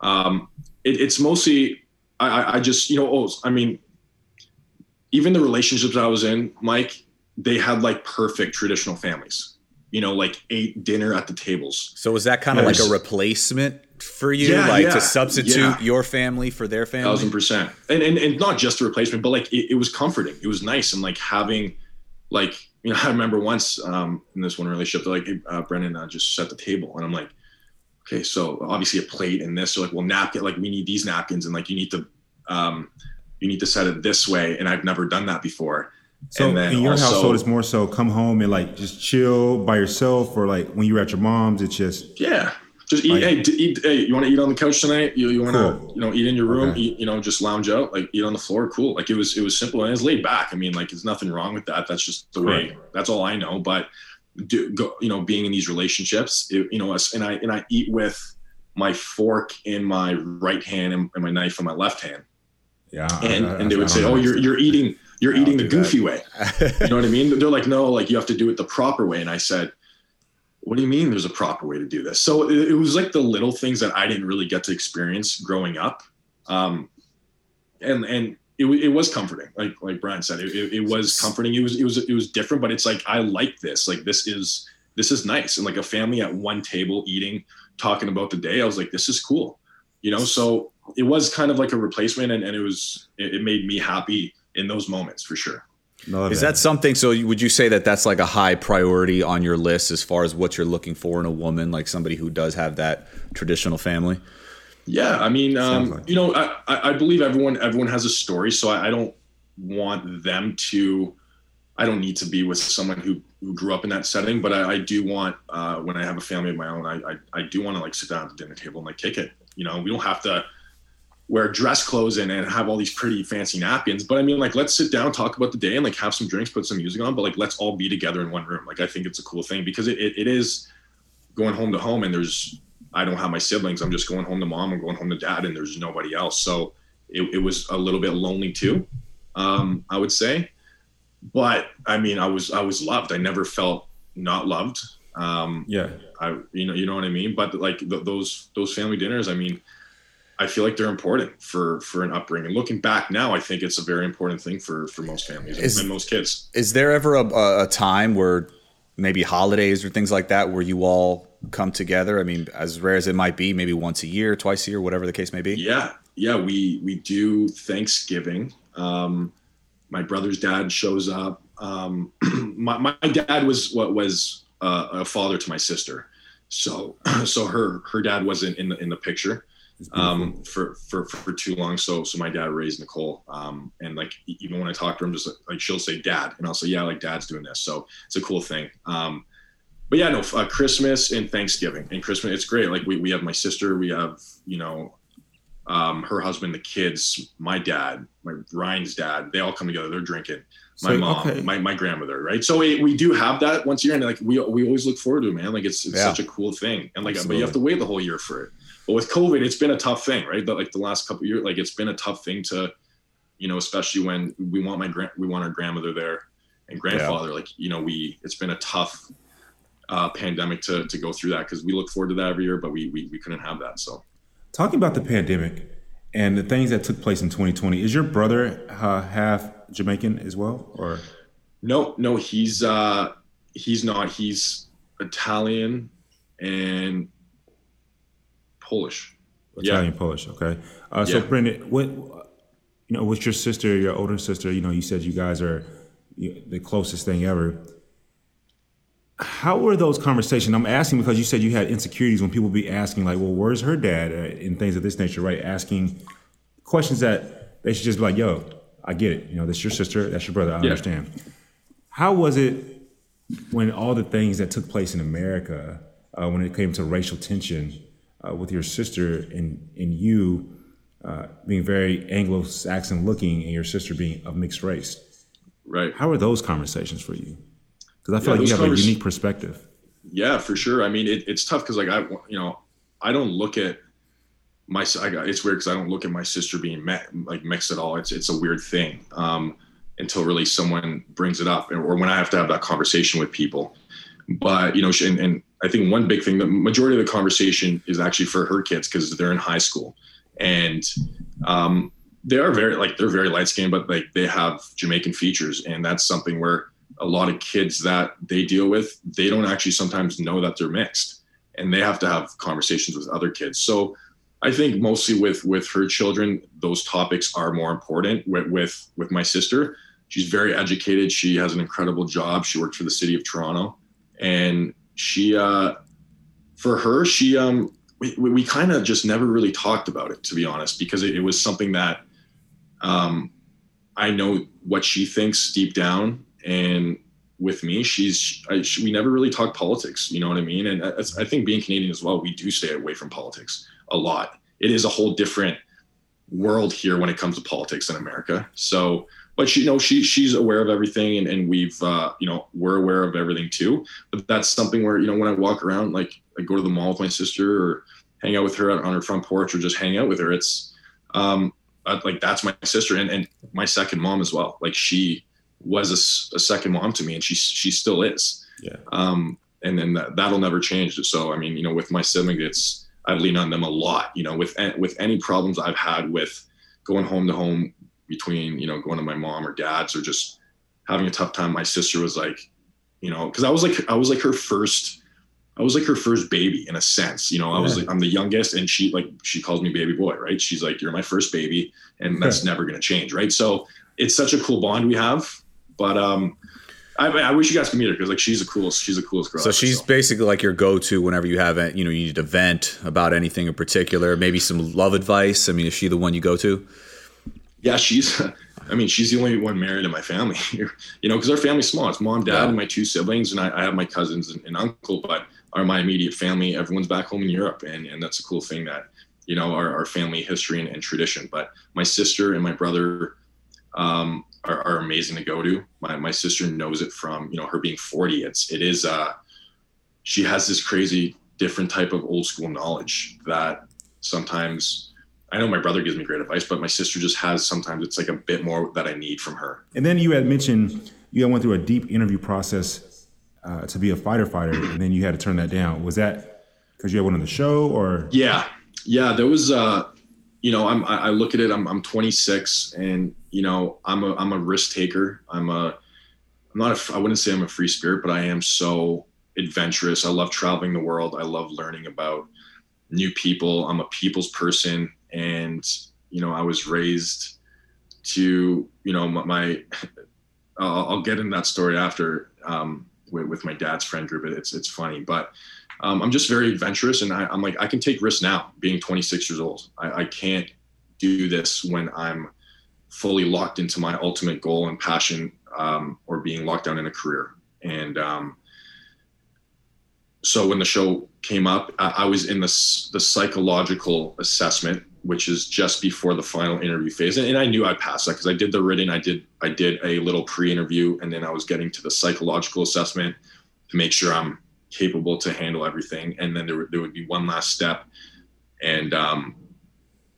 um, it, it's mostly I, I- I just you know oh I mean, even the relationships I was in, Mike, they had like perfect traditional families. You know, like ate dinner at the tables. So was that kind of like a replacement for you, Yeah, like yeah, to substitute yeah. your family for their family? thousand percent and, and and not just a replacement but like it, it was comforting it was nice and like having like you know, I remember once um, in this one relationship, they're like, "Hey, uh, Brendan, uh, just set the table," and I'm like, "Okay, so obviously a plate and this." They're like, "Well, napkin, like we need these napkins, and like you need to, um, you need to set it this way," and I've never done that before. So in your also- household, it's more so come home and like just chill by yourself, or like when you're at your mom's, it's just Yeah. Just eat. Like- hey, d- eat. Hey, you want to eat on the couch tonight? You, you want to, Cool. you know, eat in your room. Okay. Eat, you know, just lounge out, like eat on the floor. Cool. Like it was, it was simple and it's laid back. I mean, like there's nothing wrong with that. That's just the way. That's all I know. But do go, you know, being in these relationships, it, you know, us and I and I eat with my fork in my right hand and, and my knife in my left hand, yeah. and I- I- and they would say, "Oh, you're you're eating, you're I don't eating the do that. goofy way." You know what I mean? They're like, no, like you have to do it the proper way. And I said, what do you mean there's a proper way to do this? So it, it was like the little things that I didn't really get to experience growing up. Um, and, and it, it was comforting. Like, like Brian said, it, it, it was comforting. It was, it was, it was different, but it's like, I like this, like, this is, this is nice. And like a family at one table eating, talking about the day, I was like, this is cool, you know? So it was kind of like a replacement and, and it was, it, it made me happy in those moments for sure. Love Is that something? So, would you say that that's like a high priority on your list as far as what you're looking for in a woman, like somebody who does have that traditional family? Yeah, I mean, um, like you know, I, I believe everyone everyone has a story, so I, I don't want them to. I don't need to be with someone who, who grew up in that setting, but I, I do want uh, when I have a family of my own, I I, I do want to like sit down at the dinner table and like kick it. You know, we don't have to wear dress clothes and, and have all these pretty fancy napkins, but I mean, like, let's sit down, talk about the day, and like have some drinks, put some music on, but like let's all be together in one room. Like, I think it's a cool thing because it, it, it is going home to home, and there's I don't have my siblings. I'm just going home to mom. I'm going home to dad, and there's nobody else. So it, it was a little bit lonely too, um, I would say. But I mean, I was I was loved. I never felt not loved. Um, Yeah. I you know you know what I mean. But like th- those those family dinners, I mean, I feel like they're important for for an upbringing. Looking back now, I think it's a very important thing for for most families Is- and most kids. Is there ever a, a, a time where maybe holidays or things like that where you all come together? I mean, as rare as it might be, maybe once a year, twice a year, whatever the case may be. Yeah, yeah, we we do Thanksgiving. Um, my brother's dad shows up. Um, my my dad was what was uh, a father to my sister, so so her her dad wasn't in the in the picture um, for, for for too long. So so my dad raised Nicole, um, and like even when I talk to him, just like, like she'll say dad, and I'll say yeah, like dad's doing this. So it's a cool thing. Um, but yeah, no, uh, Christmas and Thanksgiving and Christmas, it's great. Like we we have my sister, we have you know um, her husband, the kids, my dad, my Ryan's dad, they all come together. They're drinking. My So, mom, okay. my, my grandmother, right? So we, we do have that once a year, and like we we always look forward to it, man. Like it's it's Yeah. such a cool thing, and like but you have to wait the whole year for it. But with COVID, it's been a tough thing, right? But like the last couple of years, like it's been a tough thing to, you know, especially when we want my grand, we want our grandmother there and grandfather. Like you know, we it's been a tough uh, pandemic to to go through that because we look forward to that every year, but we we, we couldn't have that. So Talking about the pandemic and the things that took place in 2020, is your brother uh, half Jamaican as well, or no, no, he's uh he's not. He's Italian and Polish. Italian Polish? Okay. Uh, so, Yeah. Brendan, what you know, with your sister, your older sister, you know, you said you guys are the closest thing ever. How were those conversations? I'm asking because you said you had insecurities when people be asking, like, "Well, where's her dad?" Uh, and things of this nature, right? Asking questions that they should just be like, "Yo, I get it. You know, that's your sister, that's your brother. I Yeah. understand." How was it when all the things that took place in America, uh, when it came to racial tension uh, with your sister and and you uh, being very Anglo-Saxon looking, and your sister being of mixed race? Right. How were those conversations for you? Because I feel Yeah, like you have a unique perspective. Yeah, for sure. I mean, it, it's tough because like I, you know, I don't look at my. I got, it's weird because I don't look at my sister being met, like mixed at all. It's it's a weird thing um, until really someone brings it up, or when I have to have that conversation with people. But you know, and, and I think one big thing, the majority of the conversation is actually for her kids because they're in high school, and um, they are very like they're very light skinned, but like they have Jamaican features, and that's something where a lot of kids that they deal with, they don't actually sometimes know that they're mixed, and they have to have conversations with other kids. So I think mostly with with her children, those topics are more important. With with with my sister, she's very educated. She has an incredible job. She worked for the city of Toronto, and she, uh, for her, she, um, we, we kind of just never really talked about it, to be honest, because it, it was something that, um, I know what she thinks deep down, and with me, she's I, she, we never really talk politics. You know what I mean? And I think being Canadian as well, we do stay away from politics a lot. It is a whole different world here when it comes to politics in America. So, but she, you know, she she's aware of everything, and, and we've uh, you know we're aware of everything too. But that's something where you know when I walk around, like I go to the mall with my sister or hang out with her on her front porch or just hang out with her. It's um, like that's my sister and, and my second mom as well. Like she was a, a, second mom to me, and she she still is. Yeah. Um, and then that, that'll never change. So I mean, you know, with my siblings, it's I lean on them a lot. You know, with with any problems I've had with going home to home between you know going to my mom or dad's or just having a tough time. My sister was like, you know, because I was like I was like her first. I was like her first baby in a sense, you know. I was like, I'm the youngest, and she like she calls me baby boy, right? She's like, you're my first baby, and that's never gonna change, right? So it's such a cool bond we have but um, I, I wish you guys could meet her because like she's a cool, she's the coolest girl. So ever, she's so. basically like your go-to whenever you have you know you need to vent about anything in particular, maybe some love advice. I mean, is she the one you go to? Yeah, she's. I mean, she's the only one married in my family. you know, because our family's small. It's mom, dad, yeah. and my two siblings, and I, I have my cousins and, and, uncle. But our my immediate family, everyone's back home in Europe, and and that's a cool thing that you know our, our family history and, and tradition. But my sister and my brother um, are, are, amazing to go to. My, my sister knows it from, you know, her being 40. It's, it is, uh, she has this crazy different type of old school knowledge that sometimes I know my brother gives me great advice, but my sister just has sometimes it's like a bit more that I need from her. And then you had mentioned you had went through a deep interview process uh, to be a fighter fighter, and then you had to turn that down. Was that because you had one on the show, or? Yeah, yeah, there was. Uh, you know, I'm, I look at it, I'm, I'm 26 and, you know, I'm a, I'm a risk taker. I'm a, I'm not a, I wouldn't say I'm a free spirit, but I am so adventurous. I love traveling the world. I love learning about new people. I'm a people's person. And, you know, I was raised to, you know, my, my I'll, I'll, get in that story after um, with, with my dad's friend group. It's, it's funny, but um, I'm just very adventurous, and I, am like I can take risks now, being 26 years old. I, I, can't do this when I'm fully locked into my ultimate goal and passion, um, or being locked down in a career. And um, so when the show came up, I, I was in the the psychological assessment, which is just before the final interview phase, and, and I knew I passed that because I did the written, I did I did a little pre-interview, and then I was getting to the psychological assessment to make sure I'm capable to handle everything. And then there, there would be one last step. And um,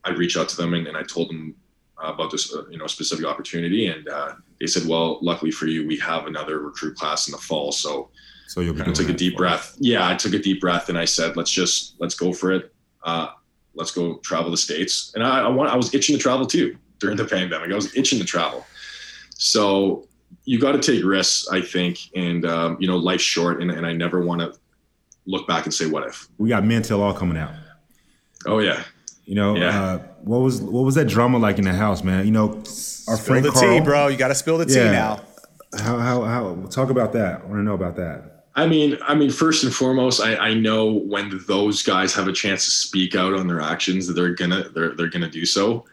I'd reach out to them and, and I told them about this, uh, you know, specific opportunity. And uh, they said, well, luckily for you, we have another recruit class in the fall. So, so you'll be took a deep breath. Yeah, I took a deep breath and I said, let's just, let's go for it. Uh, let's go travel the States. And I, I want, I was itching to travel too during the pandemic. I was itching to travel. So you got to take risks, I think, and um, you know, life's short, and, and I never want to look back and say, "What if?" We got Men Tell All coming out. Oh yeah. You know, yeah. uh, what was what was that drama like in the house, man? You know, our spill the Karl, tea, bro. You got to spill the tea now. How, how how talk about that? I want to know about that. I mean, I mean, first and foremost, I, I know when those guys have a chance to speak out on their actions, that they're gonna they're they're gonna do so.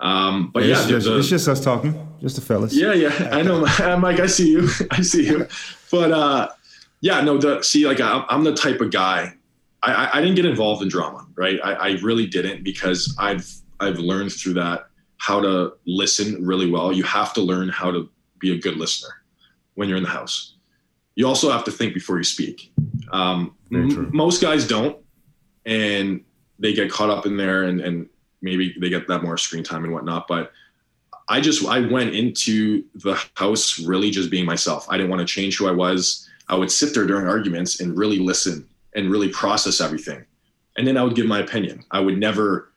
Um, but yeah, it's, just, the, it's, just, us talking, just the fellas. Yeah, yeah, I know, Mike. I see you. I see you. But uh, yeah, no. The see, like I, am the type of guy. I, I, didn't get involved in drama, right? I, I really didn't because I've I've learned through that how to listen really well. You have to learn how to be a good listener when you're in the house. You also have to think before you speak. Um, m- most guys don't, and they get caught up in there and, and maybe they get that more screen time and whatnot. But I just I went into the house really just being myself. I didn't want to change who I was. I would sit there during arguments and really listen and really process everything. And then I would give my opinion. I would never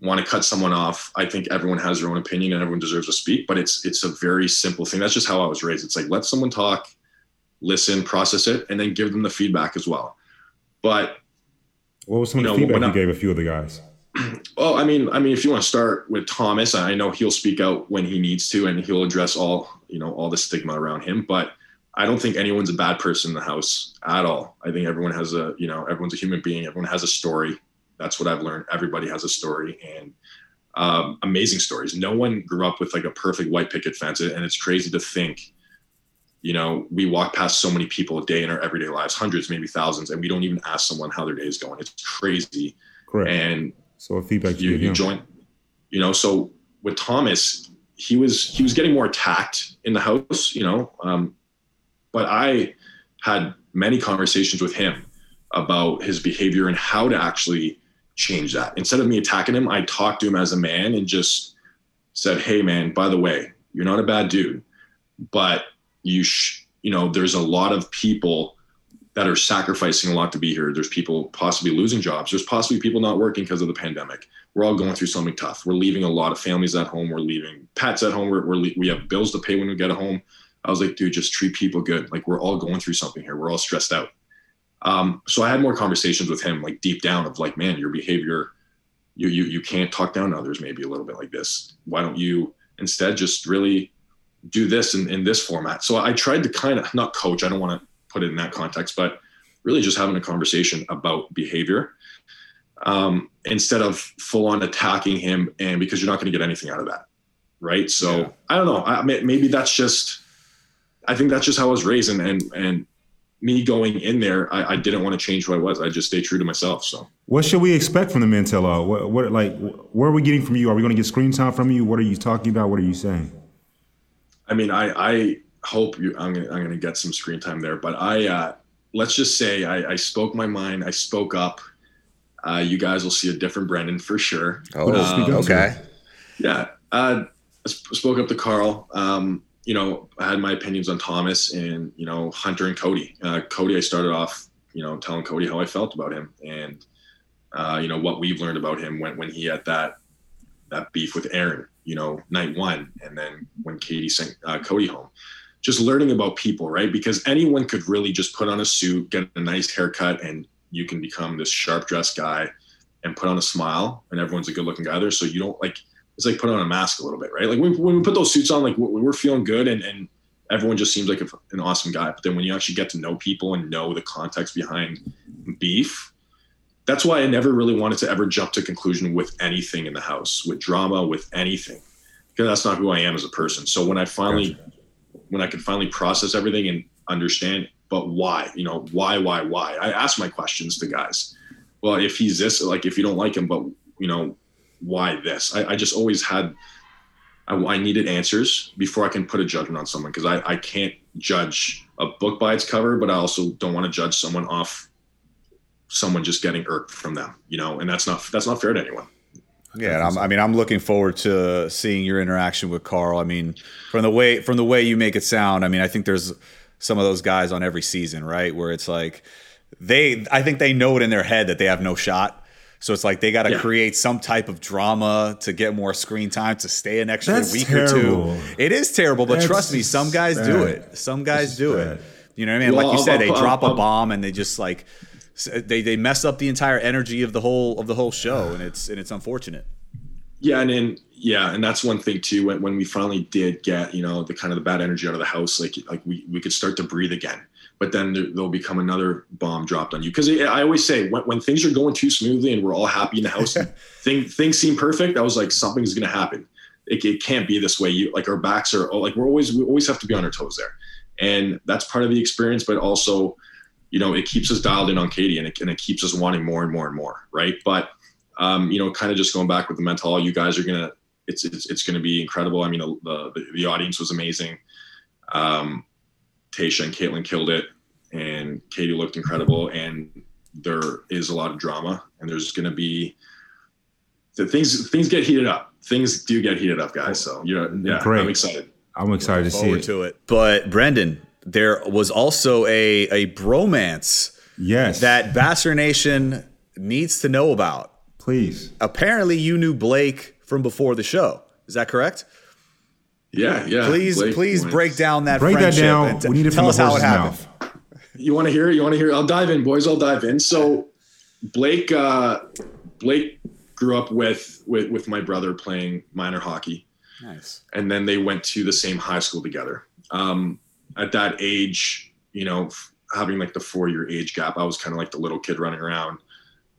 want to cut someone off. I think everyone has their own opinion and everyone deserves to speak, but it's it's a very simple thing. That's just how I was raised. It's like let someone talk, listen, process it, and then give them the feedback as well. But what was some of the feedback you gave a few of the guys? well, I mean, I mean, if you want to start with Thomas, I know he'll speak out when he needs to, and he'll address all you know all the stigma around him. But I don't think anyone's a bad person in the house at all. I think everyone has a you know everyone's a human being. Everyone has a story. That's what I've learned. Everybody has a story, and um, amazing stories. No one grew up with like a perfect white picket fence, and it's crazy to think. You know, we walk past so many people a day in our everyday lives, hundreds, maybe thousands, and we don't even ask someone how their day is going. It's crazy. Correct. And so a feedback you, you join, you know, so with Thomas, he was he was getting more attacked in the house, you know. Um, but I had many conversations with him about his behavior and how to actually change that. Instead of me attacking him, I talked to him as a man and just said, "Hey, man, by the way, you're not a bad dude, but you, sh- you know, there's a lot of people." That are sacrificing a lot to be here. There's people possibly losing jobs. There's possibly people not working because of the pandemic. We're all going through something tough. We're leaving a lot of families at home. We're leaving pets at home. We're, we're we have bills to pay when we get home. I was like, dude, just treat people good. Like we're all going through something here. We're all stressed out. Um, so I had more conversations with him, like deep down, of like, man, your behavior, you you you can't talk down to others maybe a little bit like this. Why don't you instead just really do this in, in this format? So I tried to kind of not coach. I don't want to put it in that context, but really just having a conversation about behavior um, instead of full on attacking him. And because you're not going to get anything out of that. Right. So yeah. I don't know. I, maybe that's just, I think that's just how I was raised. And, and, and me going in there, I, I, didn't want to change who I was. I just stay true to myself. So what should we expect from the Men Tell All? What, what, like, where are we getting from you? Are we going to get screen time from you? What are you talking about? What are you saying? I mean, I, I hope you, I'm gonna, I'm gonna get some screen time there. But I, uh, let's just say I, I spoke my mind. I spoke up. Uh, you guys will see a different Brendan for sure. Oh, um, okay. Yeah. Uh, I spoke up to Karl. Um, you know, I had my opinions on Thomas and, you know, Hunter and Cody. Uh, Cody, I started off, you know, telling Cody how I felt about him and, uh, you know, what we've learned about him when, when he had that, that beef with Aaron, you know, night one. And then when Katie sent uh, Cody home just learning about people, right? Because anyone could really just put on a suit, get a nice haircut, and you can become this sharp dressed guy and put on a smile, and everyone's a good looking guy there. So you don't like it's like put on a mask a little bit, right? Like when, when we put those suits on, like we're feeling good, and, and everyone just seems like an awesome guy. But then when you actually get to know people and know the context behind beef, that's why I never really wanted to ever jump to conclusion with anything in the house, with drama, with anything, because that's not who I am as a person. So when I finally gotcha when I could finally process everything and understand, but why? You know, why, why, why? I ask my questions to guys. Well, if he's this, like if you don't like him, but you know, why this? I, I just always had. I, I, needed answers before I can put a judgment on someone because I, I can't judge a book by its cover, but I also don't want to judge someone off someone just getting irked from them, you know, and that's not that's not fair to anyone. Yeah, i mean, I'm looking forward to seeing your interaction with Karl. I mean, from the way from the way you make it sound, I mean, I think there's some of those guys on every season, right? Where it's like they, I think they know it in their head that they have no shot. So it's like they got to yeah. create some type of drama to get more screen time to stay an extra That's week terrible. or two. It is terrible, but That's trust me, some guys bad. do it. Some guys do bad. it. You know what I mean? Well, like you said, they drop a bomb and they just like Uh, they they mess up the entire energy of the whole of the whole show, and it's and it's unfortunate. Yeah, and then yeah, and that's one thing too. When when we finally did get you know the kind of the bad energy out of the house, like like we we could start to breathe again. But then there, will become another bomb dropped on you because I always say when, when things are going too smoothly and we're all happy in the house, thing, things seem perfect. I was like something's going to happen. It, it can't be this way. You like our backs are like we're always we always have to be on our toes there, and that's part of the experience. But also you know, it keeps us dialed in on Katie and it, and it keeps us wanting more and more and more. Right. But, um, you know, kind of just going back with the mental, you guys are going to, it's, it's, it's going to be incredible. I mean, the, the, the audience was amazing. Um, Tayshia and Kaitlyn killed it and Katie looked incredible. And there is a lot of drama and there's going to be the things, things get heated up. Things do get heated up guys. So you know, yeah, Great. I'm excited. I'm excited to see it. to it. But Brendan, there was also a a bromance yes that Vassar Nation needs to know about. Please. Apparently you knew Blake from before the show. Is that correct? Yeah, yeah. Please, Blake please break down that break that down. T- we need to tell us how it happened. Mouth. You want to hear it? You want to hear it? I'll dive in, boys. I'll dive in. So Blake, uh, Blake grew up with with with my brother playing minor hockey. Nice. And then they went to the same high school together. Um, at that age, you know, having like the four year age gap, I was kind of like the little kid running around.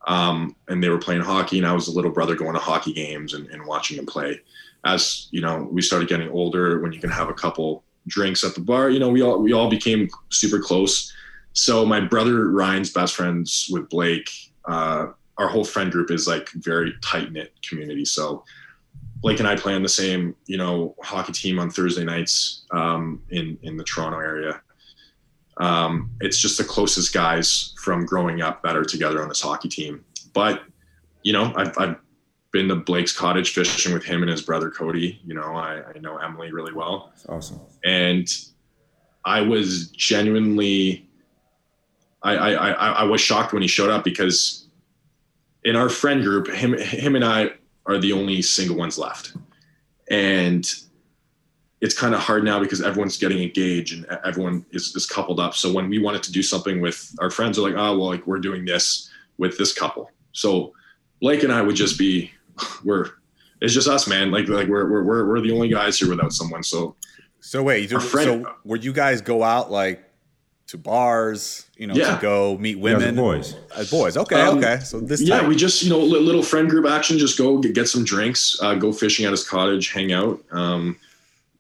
Um, and they were playing hockey, and I was the little brother going to hockey games and, and watching them play. As you know, we started getting older when you can have a couple drinks at the bar. You know, we all we all became super close. So my brother Ryan's best friends with Blake. Uh, our whole friend group is like very tight knit community. So Blake and I play on the same, you know, hockey team on Thursday nights um, in in the Toronto area. Um, it's just the closest guys from growing up that are together on this hockey team. But you know, I've, I've been to Blake's cottage fishing with him and his brother Cody. You know, I, I know Emily really well. That's awesome. And I was genuinely, I, I, I, I was shocked when he showed up because in our friend group, him, him and I are the only single ones left. And it's kind of hard now because everyone's getting engaged and everyone is, is coupled up. So when we wanted to do something with our friends, are like, oh, well, like we're doing this with this couple. So Blake and I would just be, we're, it's just us, man. Like, like we're, we're, we're, we're the only guys here without someone. So, So wait, Our friend- so would you guys go out like to bars, you know, Yeah. to go meet You guys are women boys. as boys? Okay, Um, okay. So this yeah, type. we just, you know, little friend group action, just go get, get some drinks, uh, go fishing at his cottage, hang out, um,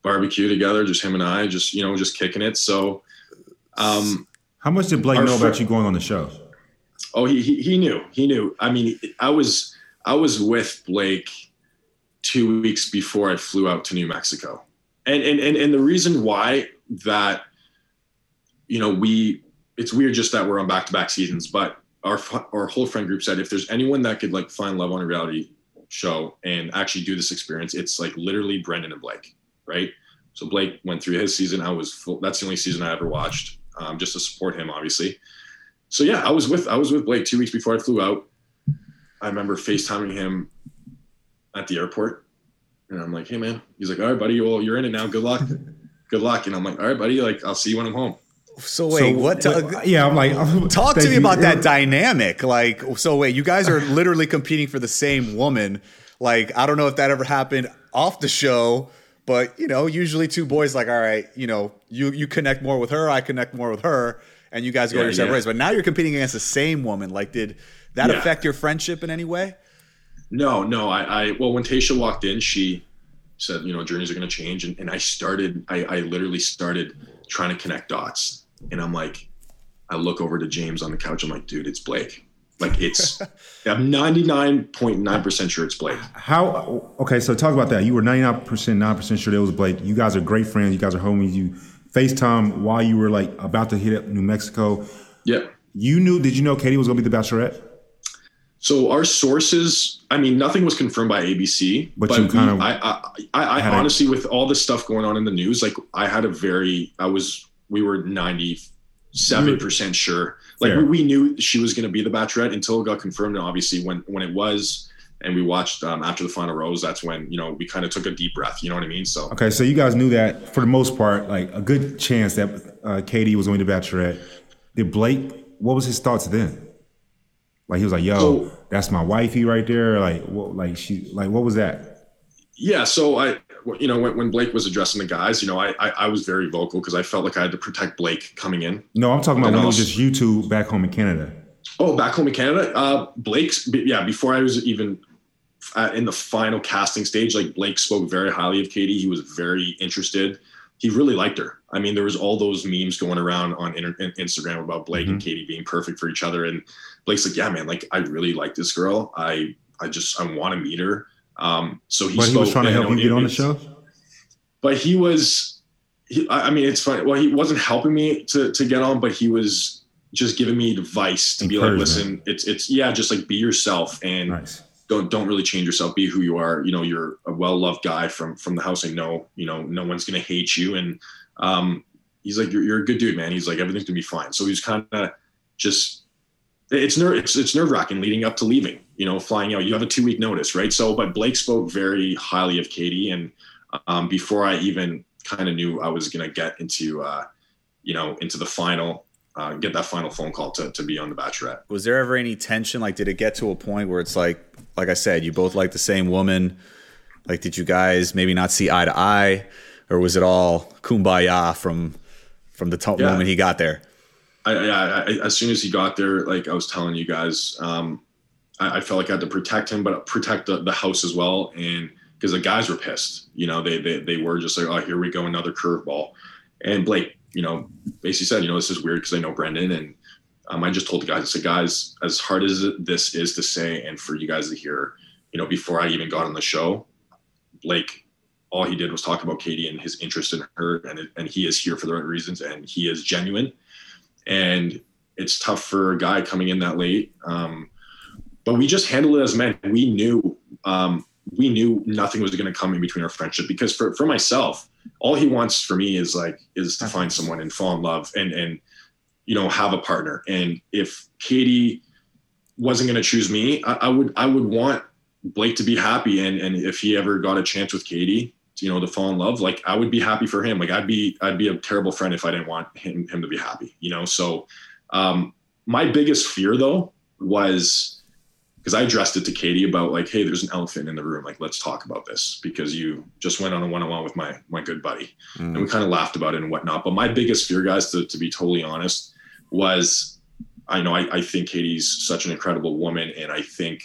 barbecue together, just him and I, just, you know, just kicking it. So, um, How much did Blake Our know about fri- you going on the show? Oh, he, he he knew. He knew. I mean, I was I was with Blake two weeks before I flew out to New Mexico, and and and, and the reason why that, you know, we it's weird just that we're on back to back seasons, but our our whole friend group said if there's anyone that could like find love on a reality show and actually do this experience, it's like literally Brendan and Blake, right? So Blake went through his season. I was full. That's the only season I ever watched, um, just to support him, obviously so yeah, I was with I was with Blake two weeks before I flew out. I remember FaceTiming him at the airport, and I'm like, "Hey man," he's like, "All right, buddy, well you're in it now. Good luck, good luck." And I'm like, "All right, buddy, like I'll see you when I'm home." So wait, So, what? wait, yeah, I'm like, Talk to me you. about that dynamic. Like, so wait, you guys are literally competing for the same woman. Like, I don't know if that ever happened off the show, but you know, usually two boys like, all right, you know, you you connect more with her, I connect more with her, and you guys go Yeah, your separate yeah. ways. But now you're competing against the same woman. Like, did that Yeah. affect your friendship in any way? No, no, I, I well when Tayshia walked in, she said, you know, journeys are gonna change, and, and I started, I, I literally started trying to connect dots, and I'm like, I look over to James on the couch, I'm like, dude, it's Blake. Like it's, I'm 99.9% sure it's Blake. How? Okay, so talk about that. You were 99 percent, nine percent sure it was Blake. You guys are great friends. You guys are homies. You FaceTime while you were like about to hit up New Mexico. Yeah. You knew? Did you know Katie was gonna be the Bachelorette? So our sources, I mean, nothing was confirmed by ABC, But but, you we- kind of I, I, I, I had a- honestly, with all this stuff going on in the news, like I had a very, I was, we were ninety-seven percent sure. Like Fair. we, we knew she was going to be the Bachelorette until it got confirmed. And obviously, when when it was, and we watched um, after the final rose, that's when you know we kind of took a deep breath. You know what I mean? So Okay, so you guys knew that for the most part, like a good chance that uh, Katie was going to be the Bachelorette. Did Blake? What was his thoughts then? Like he was like, "Yo, So- that's my wifey right there." Like, what? Like she? Like what was that? Yeah so i you know when, when blake was addressing the guys you know i i, I was very vocal because i felt like i had to protect blake coming in No, I'm talking about when it was just you two back home in Canada. Oh, back home in Canada, uh, Blake's yeah. Before I was even uh, in the final casting stage, like Blake spoke very highly of Katie. He was very interested. He really liked her. I mean, there was all those memes going around on inter- Instagram about Blake and Katie being perfect for each other. And Blake's like, "Yeah, man, like I really like this girl. I I just I want to meet her." Um, so he But he was trying to help you get on the show. but he was he, i mean it's funny. Well he wasn't helping me to to get on but he was just giving me advice to be like listen it's it's yeah just like be yourself and Nice. don't don't really change yourself. Be who you are. You know you're a well-loved guy from from the house. I know you know no one's gonna hate you. And um he's like you're, you're a good dude man. He's like everything's gonna be fine. So he's kind of just it's nerve it's, it's nerve-wracking leading up to leaving you know flying out you have a two week notice right so but blake spoke very highly of katie and um, before i even kind of knew i was gonna get into uh you know into the final uh, get that final phone call to to be on the Bachelorette. Was there ever any tension? Like, did it get to a point where it's like, like I said, you both like the same woman? Like, did you guys maybe not see eye to eye, or was it all kumbaya from from the t- Yeah. moment he got there? I, I, I, as soon as he got there, like I was telling you guys, um, I, I felt like I had to protect him, but protect the, the house as well. And because the guys were pissed, you know, they, they, they were just like, oh, here we go, another curveball. And Blake, you know, basically said, you know, this is weird because I know Brendan. And um, I just told the guys, I said, guys, as hard as this is to say, and for you guys to hear, you know, before I even got on the show, Blake, all he did was talk about Katie and his interest in her, and and he is here for the right reasons, and he is genuine and it's tough for a guy coming in that late. Um, but we just handled it as men. We knew um, we knew nothing was going to come in between our friendship because for, for myself, all he wants for me is like is to find someone and fall in love and and you know have a partner. And if Katie wasn't going to choose me, I, I would I would want Blake to be happy. And and if he ever got a chance with Katie, you know, to fall in love, like I would be happy for him. Like I'd be I'd be a terrible friend if I didn't want him him to be happy. You know, so um, my biggest fear though was because I addressed it to Katie about like, hey, there's an elephant in the room. Like, let's talk about this because you just went on a one-on-one with my my good buddy, and we mm. kind of laughed about it and whatnot. But my biggest fear, guys, to, to be totally honest, was I know I, I think Katie's such an incredible woman, and I think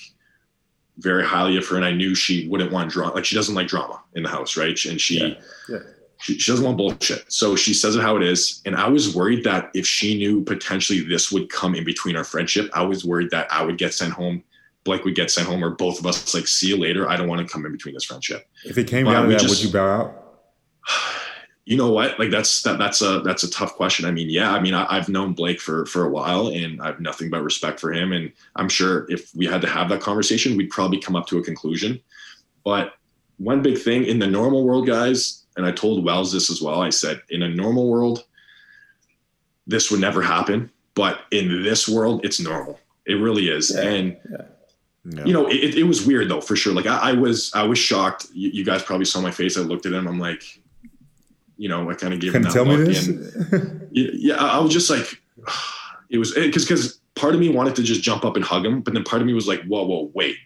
very highly of her. And I knew she wouldn't want drama. Like she doesn't like drama in the house, right? And she. Yeah. She, she doesn't want bullshit. So she says it how it is. And I was worried that if she knew potentially this would come in between our friendship, I was worried that I would get sent home, Blake would get sent home, or both of us like, see you later. I don't want to come in between this friendship. If it came Well, down to that, just- would you bow out? You know what? Like that's that that's a that's a tough question. I mean, yeah, I mean, I, I've known Blake for for a while, and I've nothing but respect for him. And I'm sure if we had to have that conversation, we'd probably come up to a conclusion. But one big thing in the normal world, guys, and I told Wells this as well. I said, in a normal world, this would never happen. But in this world, it's normal. It really is. and you know, it, it was weird though, for sure. Like I, I was, I was shocked. You, you guys probably saw my face. I looked at him. I'm like, you know, I kind of gave him that tell me look. this. And yeah, yeah, I I was just like, it was eh, because because part of me wanted to just jump up and hug him, but then part of me was like, whoa, whoa, wait,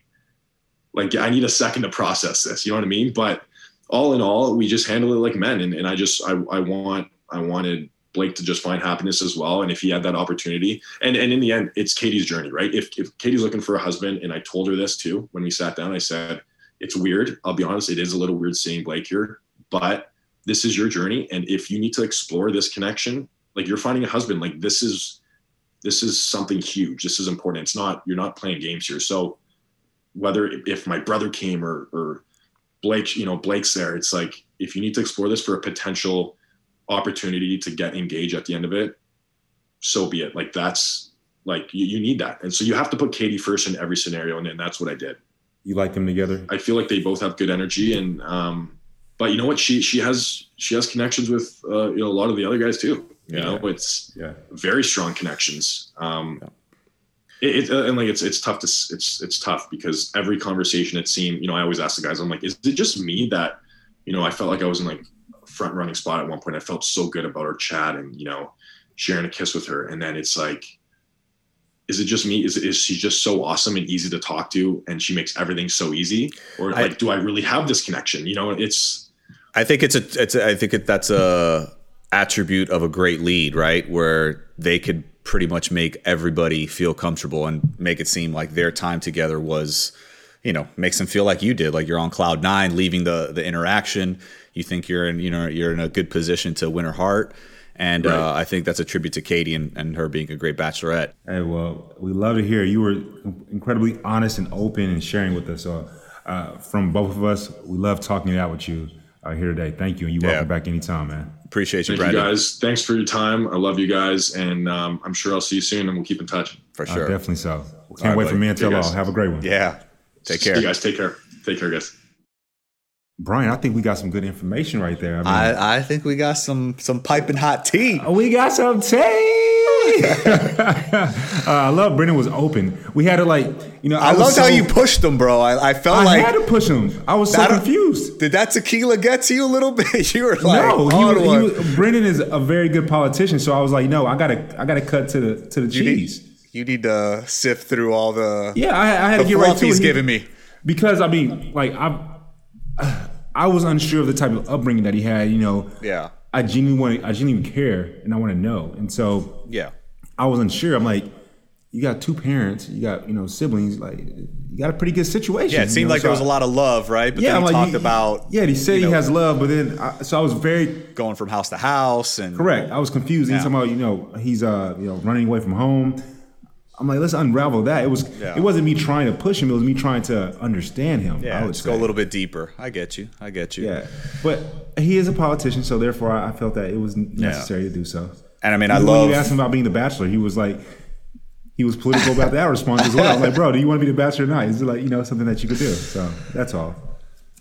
like I need a second to process this. You know what I mean? But all in all, we just handle it like men, and, and I just I, I want I wanted Blake to just find happiness as well, and if he had that opportunity, and and in the end, it's Katie's journey, right? If if Katie's looking for a husband, and I told her this too when we sat down, I said it's weird. I'll be honest, it is a little weird seeing Blake here, but this is your journey. And if you need to explore this connection like you're finding a husband like this is this is something huge. This is important. It's not you're not playing games here. So whether if my brother came or or blake you know blake's there it's like if you need to explore this for a potential opportunity to get engaged at the end of it so be it like that's like you, you need that and so you have to put katie first in every scenario and then that's what i did You like them together? I feel like they both have good energy, and um, but you know what? She she has she has connections with uh, you know a lot of the other guys too. You Yeah. know, it's Yeah. very strong connections. Um, it, it, and like it's it's tough to it's it's tough because every conversation it seemed you know I always ask the guys I'm like is it just me that you know I felt like I was in like front running spot at one point. I felt so good about her chat and you know sharing a kiss with her. And then it's like is it just me? Is is she just so awesome and easy to talk to and she makes everything so easy? Or I- like do I really have this connection? You know it's I think it's a, it's a I think it, that's a attribute of a great lead, right? Where they could pretty much make everybody feel comfortable and make it seem like their time together was, you know, makes them feel like you did, like you're on cloud nine, leaving the the interaction. You think you're in, you know, you're in a good position to win her heart, and uh, I think that's a tribute to Katie and, and her being a great bachelorette. Hey, well, we love to hear you were incredibly honest and open and sharing with us. So, uh, from both of us, we love talking it out with you uh, here today. Thank you, and you Yeah. welcome back anytime, man. Appreciate you, thank you guys thanks for your time I love you guys and um, I'm sure I'll see you soon and we'll keep in touch for Uh, sure. definitely so. Can't right, wait buddy. for me until See all. Have a great one. Yeah, take See care. you guys take care take care guys Brian, I think we got some good information right there. I mean, I, I think we got some some piping hot tea. we got some tea. uh, I love Brendan was open. We had to like, you know, I, was loved how you pushed him, bro. I, I felt I like I had to push him. I was so I don't- confused. Did that tequila get to you a little bit? You were like, no, he he Brendan is a very good politician. So I was like, no, I gotta, I gotta cut to the to the you, need, cheese. You need to sift through all the Yeah, I, I had the to get right to he's He- giving me. because I mean, like I, I was unsure of the type of upbringing that he had. You know, Yeah. I genuinely want, I genuinely care, and I want to know. And so Yeah. I was unsure. I'm like, you got two parents, you got you know siblings, like you got a pretty good situation. Yeah, it you seemed know? like So there was a lot of love, right? But Yeah, then he like, talked about yeah, he said you he know, has love, but then I, so I was very going from house to house and correct. I was confused. Yeah. He's talking about you know he's uh you know running away from home. I'm like, let's unravel that. It was Yeah. it wasn't me trying to push him. It was me trying to understand him. I Yeah, would let's go a little bit deeper. I get you. I get you. Yeah, but he is a politician, so therefore I I felt that it was necessary to do so. And I mean, I Even when love you asked him about being the bachelor, he was like, he was political about that response as well. I was like, bro, do you want to be the bachelor or not? Is it like you know something that you could do? So that's all.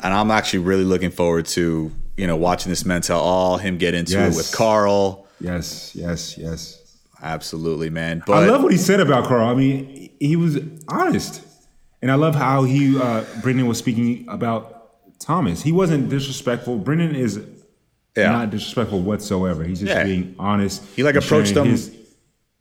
and I'm actually really looking forward to, you know, watching this men tell all, him get into Yes. it with Karl. Yes, yes, yes. Absolutely, man. But I love what he said about Karl. I mean, he was honest, and I love how he uh, Brendan was speaking about Thomas. He wasn't disrespectful. Brendan is yeah, not disrespectful whatsoever. He's just Yeah. being honest. He, like, approached them his-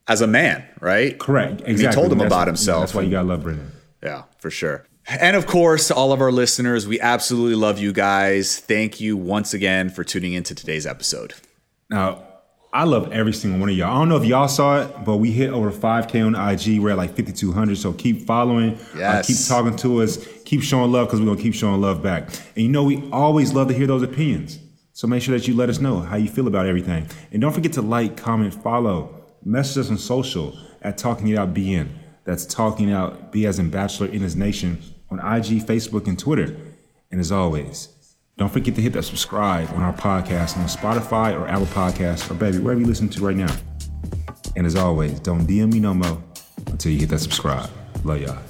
as a man, right? correct. Exactly. he told him That's- about himself. That's why you gotta love Brendan. Yeah, for sure. And of course, all of our listeners, we absolutely love you guys. Thank you once again for tuning into today's episode. Now, I love every single one of y'all. I don't know if y'all saw it, but we hit over 5K on IG. We're at like 5,200. So keep following. uh, Yes. keep talking to us. Keep showing love because we're going to keep showing love back. And you know, we always love to hear those opinions. So make sure that you let us know how you feel about everything. And don't forget to like, comment, follow. Message us on social at Talking It Out BN. That's Talking Out B as in Bachelor in His Nation on IG, Facebook, and Twitter. And as always, don't forget to hit that subscribe on our podcast on Spotify or Apple Podcasts or baby, wherever you listen to right now. And as always, don't DM me no more until you hit that subscribe. Love y'all.